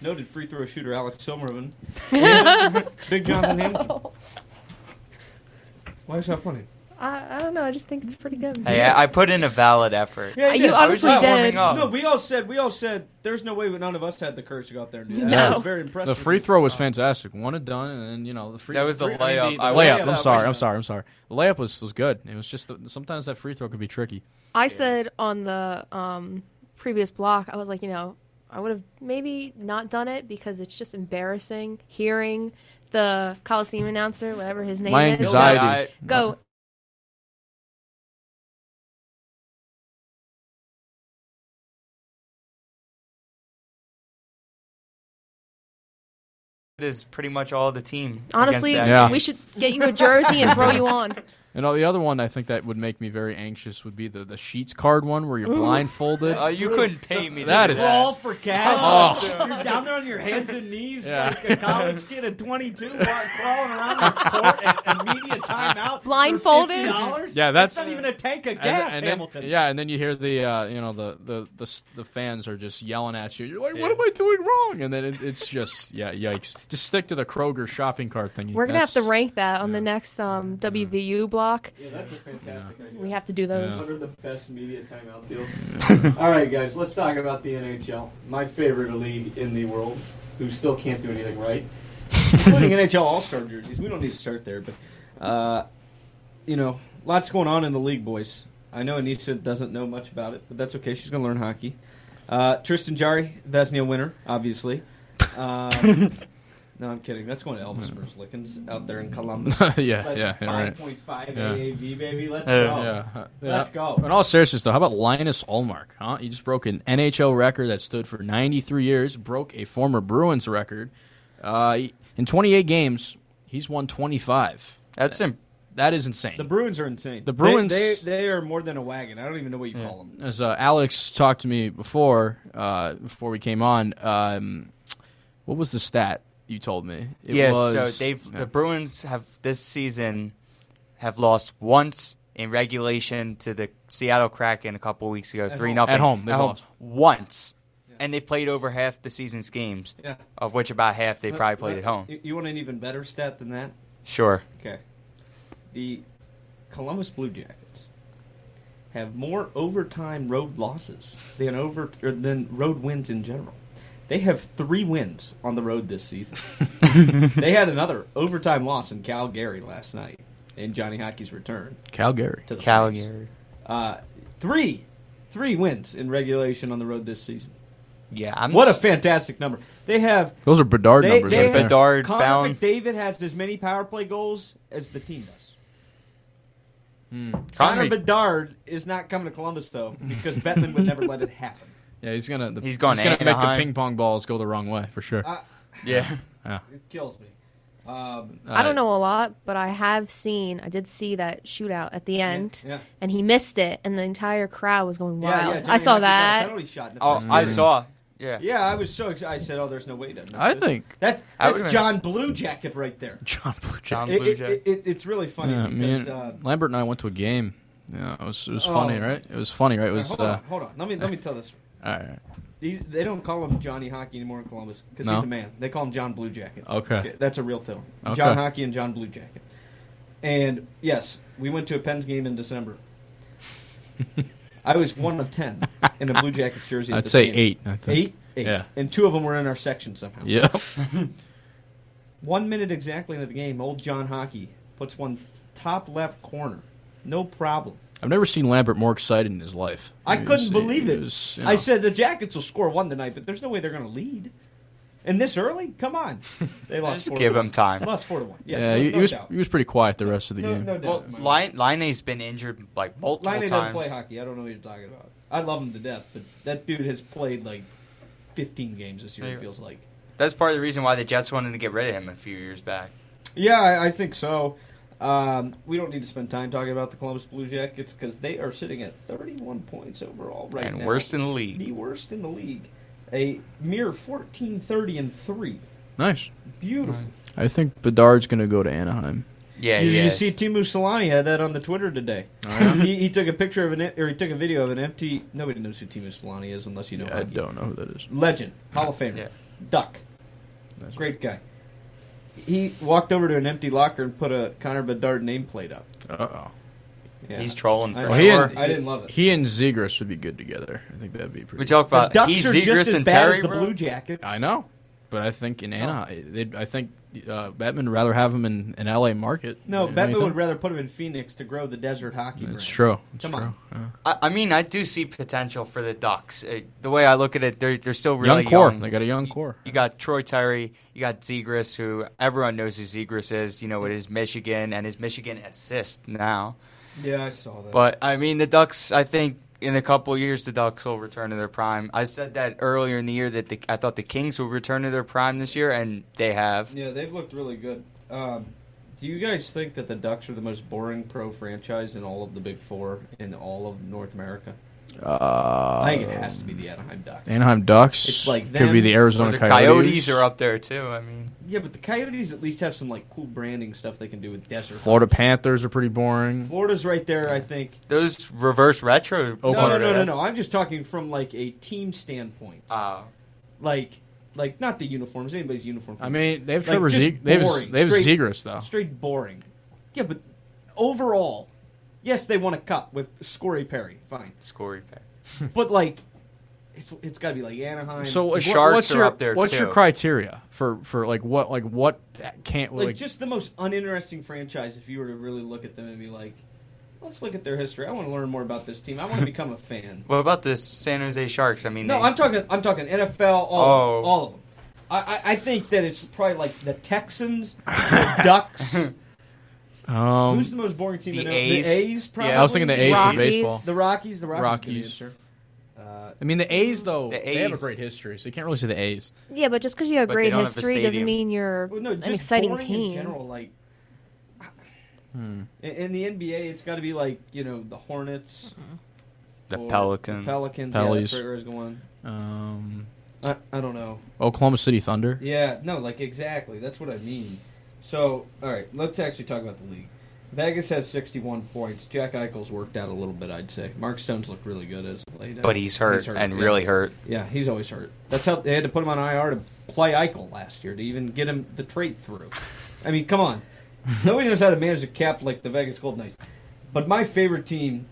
noted free throw shooter Alex Silverman. Big Jonathan Hamilton. Why is that funny? I, I don't know. I just think it's pretty good. Hey, I I put in a valid effort. Yeah, You did. I was honestly just did. warming up. No, we all said we all said there's no way none of us had the courage to go out there and do that. I was very impressed. The free throw was fantastic. One and done, and then you know the free. That was the free- layup. the I wish layup. I'm sorry. I'm sorry. I'm sorry. The layup was was good. It was just the, sometimes that free throw could be tricky. I said on the um, previous block, I was like, you know, I would have maybe not done it because it's just embarrassing hearing the Coliseum announcer, whatever his name My is, anxiety. go. Is pretty much all the team. Honestly, Yeah. we should get you a jersey and throw you on. And uh, the other one I think that would make me very anxious would be the, the Sheetz card one where you're Ooh. blindfolded. Oh, you couldn't pay me to That do is that. Roll for cash. Oh. You're down there on your hands and knees Yeah. like a college kid at 22, crawling around the court at immediate timeout. Blindfolded? For $50? Yeah, that's- not even a tank of gas, then- and then- Hamilton. yeah, and then you hear the uh, you know the, the the the fans are just yelling at you. You're like, what am I doing wrong? And then it, it's just yeah, yikes. Just stick to the Kroger shopping cart thing. We're gonna have to rank that on the next um, WVU block. Yeah, that's a fantastic idea. We have to do those. One of the best media timeout deals. All right, guys, let's talk about the NHL, my favorite league in the world, who still can't do anything right, including NHL All Star jerseys. We don't need to start there, but uh, you know, lots going on in the league, boys. I know Anissa doesn't know much about it, but that's okay. She's going to learn hockey. Uh, Tristan Jarry, Vezina winner, obviously. Um, no, I'm kidding. That's going to Elvis Lickens out there in Columbus. yeah, Like yeah, yeah, right. 5.5 Yeah. AAV, baby. Let's Uh, go. Yeah, uh, Let's yeah. go. In all seriousness, though, how about Linus Ullmark? Huh? He just broke an NHL record that stood for 93 years. Broke a former Bruins record. Uh, in 28 games, he's won 25. That's imp- that is insane. The Bruins are insane. The Bruins- They, they, they are more than a wagon. I don't even know what you call them. As uh, Alex talked to me before, uh, before we came on, um, what was the stat you told me? It yeah, was, so they've yeah. the Bruins have this season have lost once in regulation to the Seattle Kraken a couple weeks ago, At three home. nothing At home, they've lost. once, and they've played over half the season's games, Yeah. of which about half they Let- probably played let- at home. You, you want an even better stat than that? Sure. Okay. The Columbus Blue Jackets have more overtime road losses than over or than road wins in general. They have three wins on the road this season. they had another overtime loss in Calgary last night in Johnny Hockey's return. Calgary. To the Calgary. Flames. Uh, three, three wins in regulation on the road this season. Yeah, I'm what a fantastic number. They have Those are Bedard they, numbers They right there. have- Bedard Connor bound. McDavid has as many power play goals as the team does. Hmm. Connor Connor- Bedard is not coming to Columbus though because Bettman would never let it happen. Yeah, he's gonna. The, He's going He's gonna make the ping pong balls go the wrong way for sure. Uh, Yeah. yeah. It kills me. Um, I don't know a lot, but I have seen. I did see that shootout at the end, yeah. and he missed it, and the entire crowd was going wild. yeah, Johnny I saw Hockey got a that. penalty shot in the Oh, I saw. Yeah. Yeah, I was so excited. I said, "Oh, there's no way to." miss I this." think- that's that's would've been- John Blue Jacket right there. John Blue John It- Blue it- Jacket. it- it's really funny Yeah, because. and uh, Lambert and I went to a game. Yeah, it was it was Oh. funny, right? It was funny, right? It all right, was. hold uh, on, hold on. Let me let me tell this. All right. These, they don't call him Johnny Hockey anymore in Columbus because No? he's a man. They call him John Blue Jacket. Okay. that's a real thing. Okay. John Hockey and John Blue Jacket. And yes, we went to a Pens game in December. I was one of ten in a Blue Jackets jersey. at I'd this say game. eight, I think. Eight, eight, Yeah. and two of them were in our section somehow. Yep. one minute exactly into the game, old John Hockey puts one top left corner, no problem. I've never seen Lambert more excited in his life. I He couldn't was- believe he it. was, you I said the Jackets will score one tonight, but there's no way they're going to lead. And this early? Come on. They lost. Just four give to one. him time. Lost four to one. Yeah, Yeah, no, he, no was doubt. he was pretty quiet the rest of the No, game. no Well, doubt. Laine Laine's been injured like multiple Laine times. doesn't play hockey. I don't know what you're talking about. I love him to death, but that dude has played like 15 games this year. It feels like. That's part of the reason why the Jets wanted to get rid of him a few years back. Yeah, I, I think so. Um, we don't need to spend time talking about the Columbus Blue Jackets because they are sitting at 31 points overall right And now. And worst in the league. The worst in the league. A mere 14, 30, and 3. Nice. Beautiful. I think Bedard's going to go to Anaheim. Yeah, Did he you is. see Teemu Selanne had that on the Twitter today? Oh, he, he took a picture of an or he took a video of an empty. Nobody knows who Teemu Selanne is unless you know. Yeah, I don't know who that is. Legend, Hall of Famer, Yeah. Duck, great guy. He walked over to an empty locker and put a Connor Bedard nameplate up. Uh oh. Yeah. He's trolling for I, Well, he sure. and, I didn't love it. He and Zegras would be good together. I think that'd be pretty. We talk The about Ducks he's are just Zegras as and bad Terry. as the bro? Blue Jackets. I know, but I think in Anaheim, they'd- I think uh, Bettman would rather have him in an LA market. No, Don't you Bettman think? would rather put him in Phoenix to grow the desert hockey. It's brand. true. It's Come true. on. Yeah. I, I mean, I do see potential for the Ducks. Uh, the way I look at it, they're they're still really young core. young. They got a young core. You got Troy Terry, you got Zegras, who everyone knows who Zegras is. You know, with his Michigan and his Michigan assist now. Yeah, I saw that. But I mean, the Ducks. I think in a couple years, the Ducks will return to their prime. I said that earlier in the year that the, I thought the Kings would return to their prime this year, and they have. Yeah, they've looked really good. Um, do you guys think that the Ducks are the most boring pro franchise in all of the Big Four in all of North America? Uh, I think it has to be the Anaheim Ducks. Anaheim Ducks. It's like could be the Arizona the Coyotes. Coyotes are up there too. I mean, Yeah, but the Coyotes at least have some like cool branding stuff they can do with desert. Florida Panthers are pretty boring. Florida's right there, I think. those reverse retro. Oh, No, no, no, no, no. I'm just talking from like a team standpoint. Uh, Like, like not the uniforms. Anybody's uniform. I mean, they have Like, Trevor just Zeg- they have, they have Straight- Zegras though. Straight boring. Yeah, but overall, yes, they won a cup with Scory Perry. Fine, Scory Perry. but like, it's it's got to be like Anaheim. So The like, what- Sharks what's are up there, what's your criteria for for like what like what can't like, like, just the most uninteresting franchise if you were to really look at them and be like, let's look at their history. I want to learn more about this team. I want to become a fan. What about the San Jose Sharks? I mean, No, they- I'm talking. I'm talking NFL. All, Oh. all of them. I, I, I think that it's probably like the Texans, the Ducks. Um Who's the most boring team? the to know? A's. The A's. Probably. Yeah, I was thinking the A's for baseball. The Rockies. The Rockies. Rockies. Answer. Uh, I mean the A's though The they have a great history, so you can't really say the A's. Yeah, but just because you have But great don't have a history doesn't mean you're well, no, an just exciting team. in general. Like Hmm. in, in the NBA, it's got to be like you know the Hornets, the Pelicans. the Pelicans. Pellies. Yeah, that's right where I was going. Um, I, I don't know. Oklahoma City Thunder. Yeah, no, like exactly. That's what I mean. So, all right, let's actually talk about the league. Vegas has 61 points. Jack Eichel's worked out a little bit, I'd say. Mark Stone's looked really good as of late. But he's hurt, and yeah. really hurt. Yeah, he's always hurt. That's how they had to put him on IR to play Eichel last year to even get him the trade through. I mean, come on. Nobody knows how to manage a cap like the Vegas Golden Knights. But my favorite team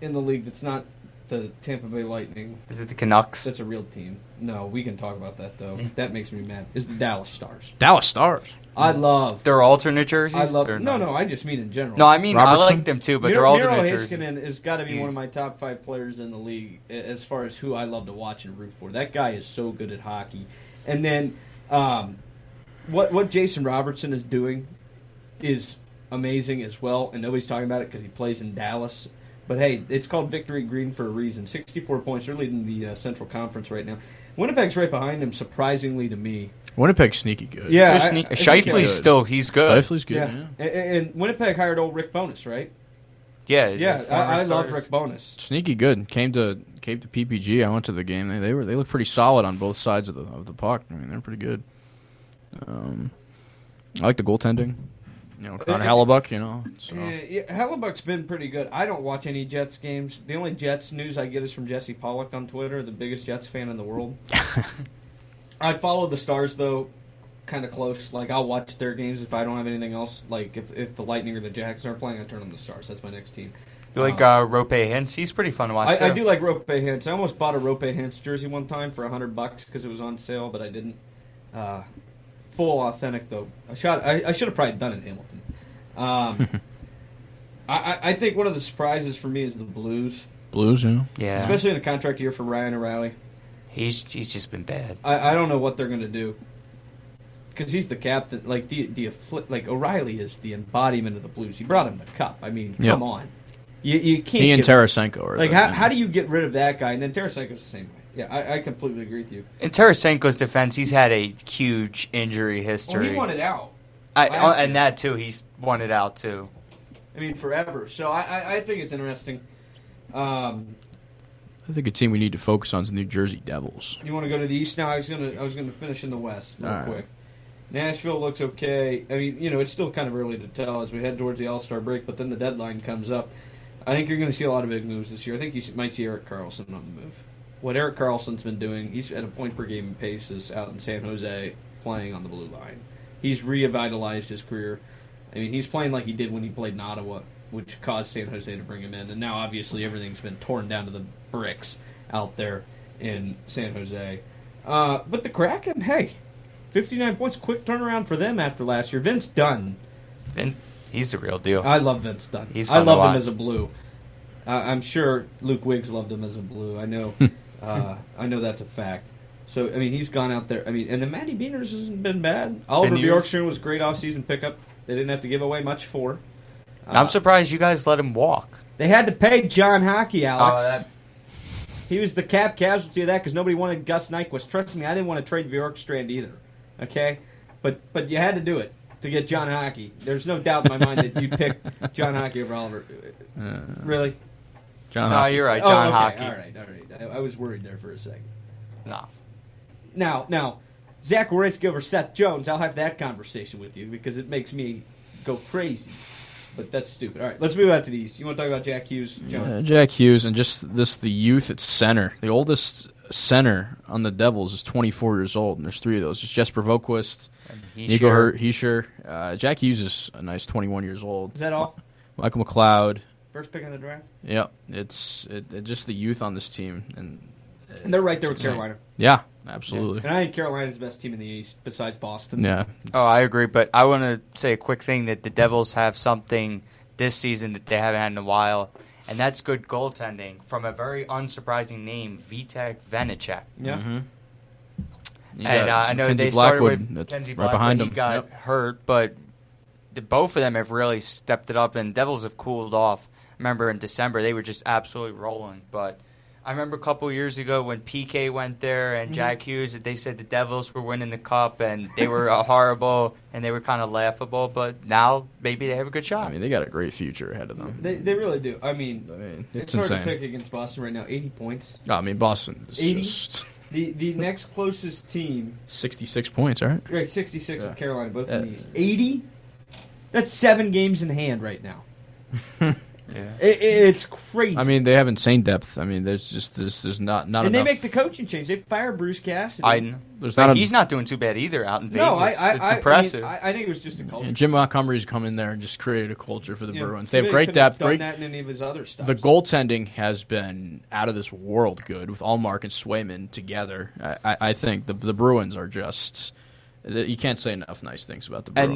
in the league that's not the Tampa Bay Lightning. Is it the Canucks? That's a real team. No, we can talk about that though. that makes me mad. Is the Dallas Stars. Dallas Stars. I love. Their alternate jerseys. I love. Or No, not? no, I just mean in general. No, I mean I like them too, but Miro, they're alternate Miro jerseys. Heiskanen has got to be one of my top five players in the league a- as far as who I love to watch and root for. That guy is so good at hockey. And then, um, what what Jason Robertson is doing is amazing as well, and nobody's talking about it because he plays in Dallas. But hey, it's called Victory Green for a reason. 64 points. They're leading the uh, Central Conference right now. Winnipeg's right behind him, surprisingly to me. Winnipeg's sneaky good. Yeah, They're I- I think Scheifele's they're still- he's good. Scheifele's good. Yeah. And, and Winnipeg hired old Rick Bowness, right? Yeah, yeah. the former I, I love stars. Rick Bowness. Sneaky good. Came to came to PPG. I went to the game. They, they were they look pretty solid on both sides of the of the puck. I mean, they're pretty good. Um, I like the goaltending. You know, Connor Uh, Hellebuyck. You know, so. Yeah, yeah, Hellebuyck's been pretty good. I don't watch any Jets games. The only Jets news I get is from Jesse Pollock on Twitter, the biggest Jets fan in the world. I follow the Stars though, kind of close. Like I'll watch their games if I don't have anything else. Like if, if the Lightning or the Jacks aren't playing, I turn on the Stars. That's my next team. You like uh, Roope Hintz? He's pretty fun to watch. I, I do like Roope Hintz. I almost bought a Roope Hintz jersey one time for a hundred bucks because it was on sale, but I didn't. Uh, full authentic though. I shot. I, I should have probably done it Hamilton. Um, I, I- I think one of the surprises for me is the Blues. Blues, yeah. Yeah. Especially in a contract year for Ryan O'Reilly. He's he's just been bad. I, I don't know what they're going to do. Because he's the captain. Like the the affli- like O'Reilly is the embodiment of the Blues. He brought him the cup. I mean, Yep. come on. You, you can't. He and get- Tarasenko are like the- how, how do you get rid of that guy? And then Tarasenko's the same way. Yeah, I, I completely agree with you. In Tarasenko's defense, he's had a huge injury history. Well, he wanted out. I, last uh, and that too, he's wanted out too. I mean, forever. So I, I, I think it's interesting. Um, I think a team we need to focus on is the New Jersey Devils. you want to go to the East now? I was gonna I was gonna finish in the West real All right. quick. Nashville looks okay. I mean, you know, it's still kind of early to tell as we head towards the All Star break, but then the deadline comes up. I think you're going to see a lot of big moves this year. I think you might see Erik Karlsson on the move. What Erik Karlsson's been doing, he's at a point per game paces out in San Jose playing on the blue line. He's revitalized his career. I mean, he's playing like he did when he played in Ottawa, which caused San Jose to bring him in. And now, obviously, everything's been torn down to the bricks out there in San Jose. Uh, but the Kraken, hey, 59 points, quick turnaround for them after last year. Vince Dunn. Vin, he's the real deal. I love Vince Dunn. He's I love him as a blue. Uh, I'm sure Luke Wiggs loved him as a blue. I know. uh, I know that's a fact. So I mean, he's gone out there. I mean, and the Matty Beniers hasn't been bad. Oliver. Bjorkstrand was a great offseason pickup. They didn't have to give away much for. I'm surprised you guys let him walk. They had to pay John Hockey, Alex. Oh, that- He was the cap casualty of that because nobody wanted Gus Nyquist. Trust me, I didn't want to trade Bjorkstrand either. Okay, but but you had to do it to get John Hockey. There's no doubt in my mind that you picked John Hockey over Oliver. Uh, really? John No, Hockey. you're right, Oh, John okay, Hockey. All right, all right. I, I was worried there for a second. No. Now, now, Zach Werenski over Seth Jones. I'll have that conversation with you because it makes me go crazy. But that's stupid. All right, let's move on to these. You want to talk about Jack Hughes, John? Uh, Jack Hughes and just this the youth at center. The oldest center on the Devils is 24 years old, and there's three of those. It's Jesper Boqvist, Hischier. Nico Hurt, Hischier. Uh, Jack Hughes is a nice 21 years old. Is that all? Michael McLeod. First pick in the draft. Yep, it's it, it- just the youth on this team, and, And they're right there with. Carolina. Yeah, absolutely. And I think Carolina's the best team in the East besides Boston. Yeah. Oh, I agree, but I want to say a quick thing that the Devils have something this season that they haven't had in a while, and that's good goaltending from a very unsurprising name, Vitek Vanecek. Yeah. Mhm. And uh, I know Mackenzie they started Blackwood with that's Kenzie right Blackwood. behind he him. got Yep. hurt, but the, both of them have really stepped it up, and Devils have cooled off. Remember in December they were just absolutely rolling, but. I remember a couple years ago when PK went there and Mhm. Jack Hughes, they said the Devils were winning the cup and they were uh, horrible and they were kind of laughable. But now maybe they have a good shot. I mean, they got a great future ahead of them. They, they really do. I mean, it's it's, hard insane. to pick against Boston right now. 80 points. I mean, Boston is 80. just The the next closest team, 66 points, all right? right? 66 Yeah. with Carolina, both Yeah. in the East. 80. That's seven games in hand right now. It, it's crazy. I mean, they have insane depth. I mean, there's just there's, there's not not and enough. they make the coaching change. They fire Bruce Cassidy. I There's not a- he's not doing too bad either out in Vegas. No, I, I, it's I, impressive. I, mean, I, I think it was just a culture. And Jim Montgomery's come in there and just created a culture for the Yeah. Bruins. They have great couldn't have depth. done Great. that in any of his other stuff. The goaltending has been out of this world good with Ullmark and Swayman together. I, I, I think the the Bruins are just. You can't say enough nice things about the And Bruins.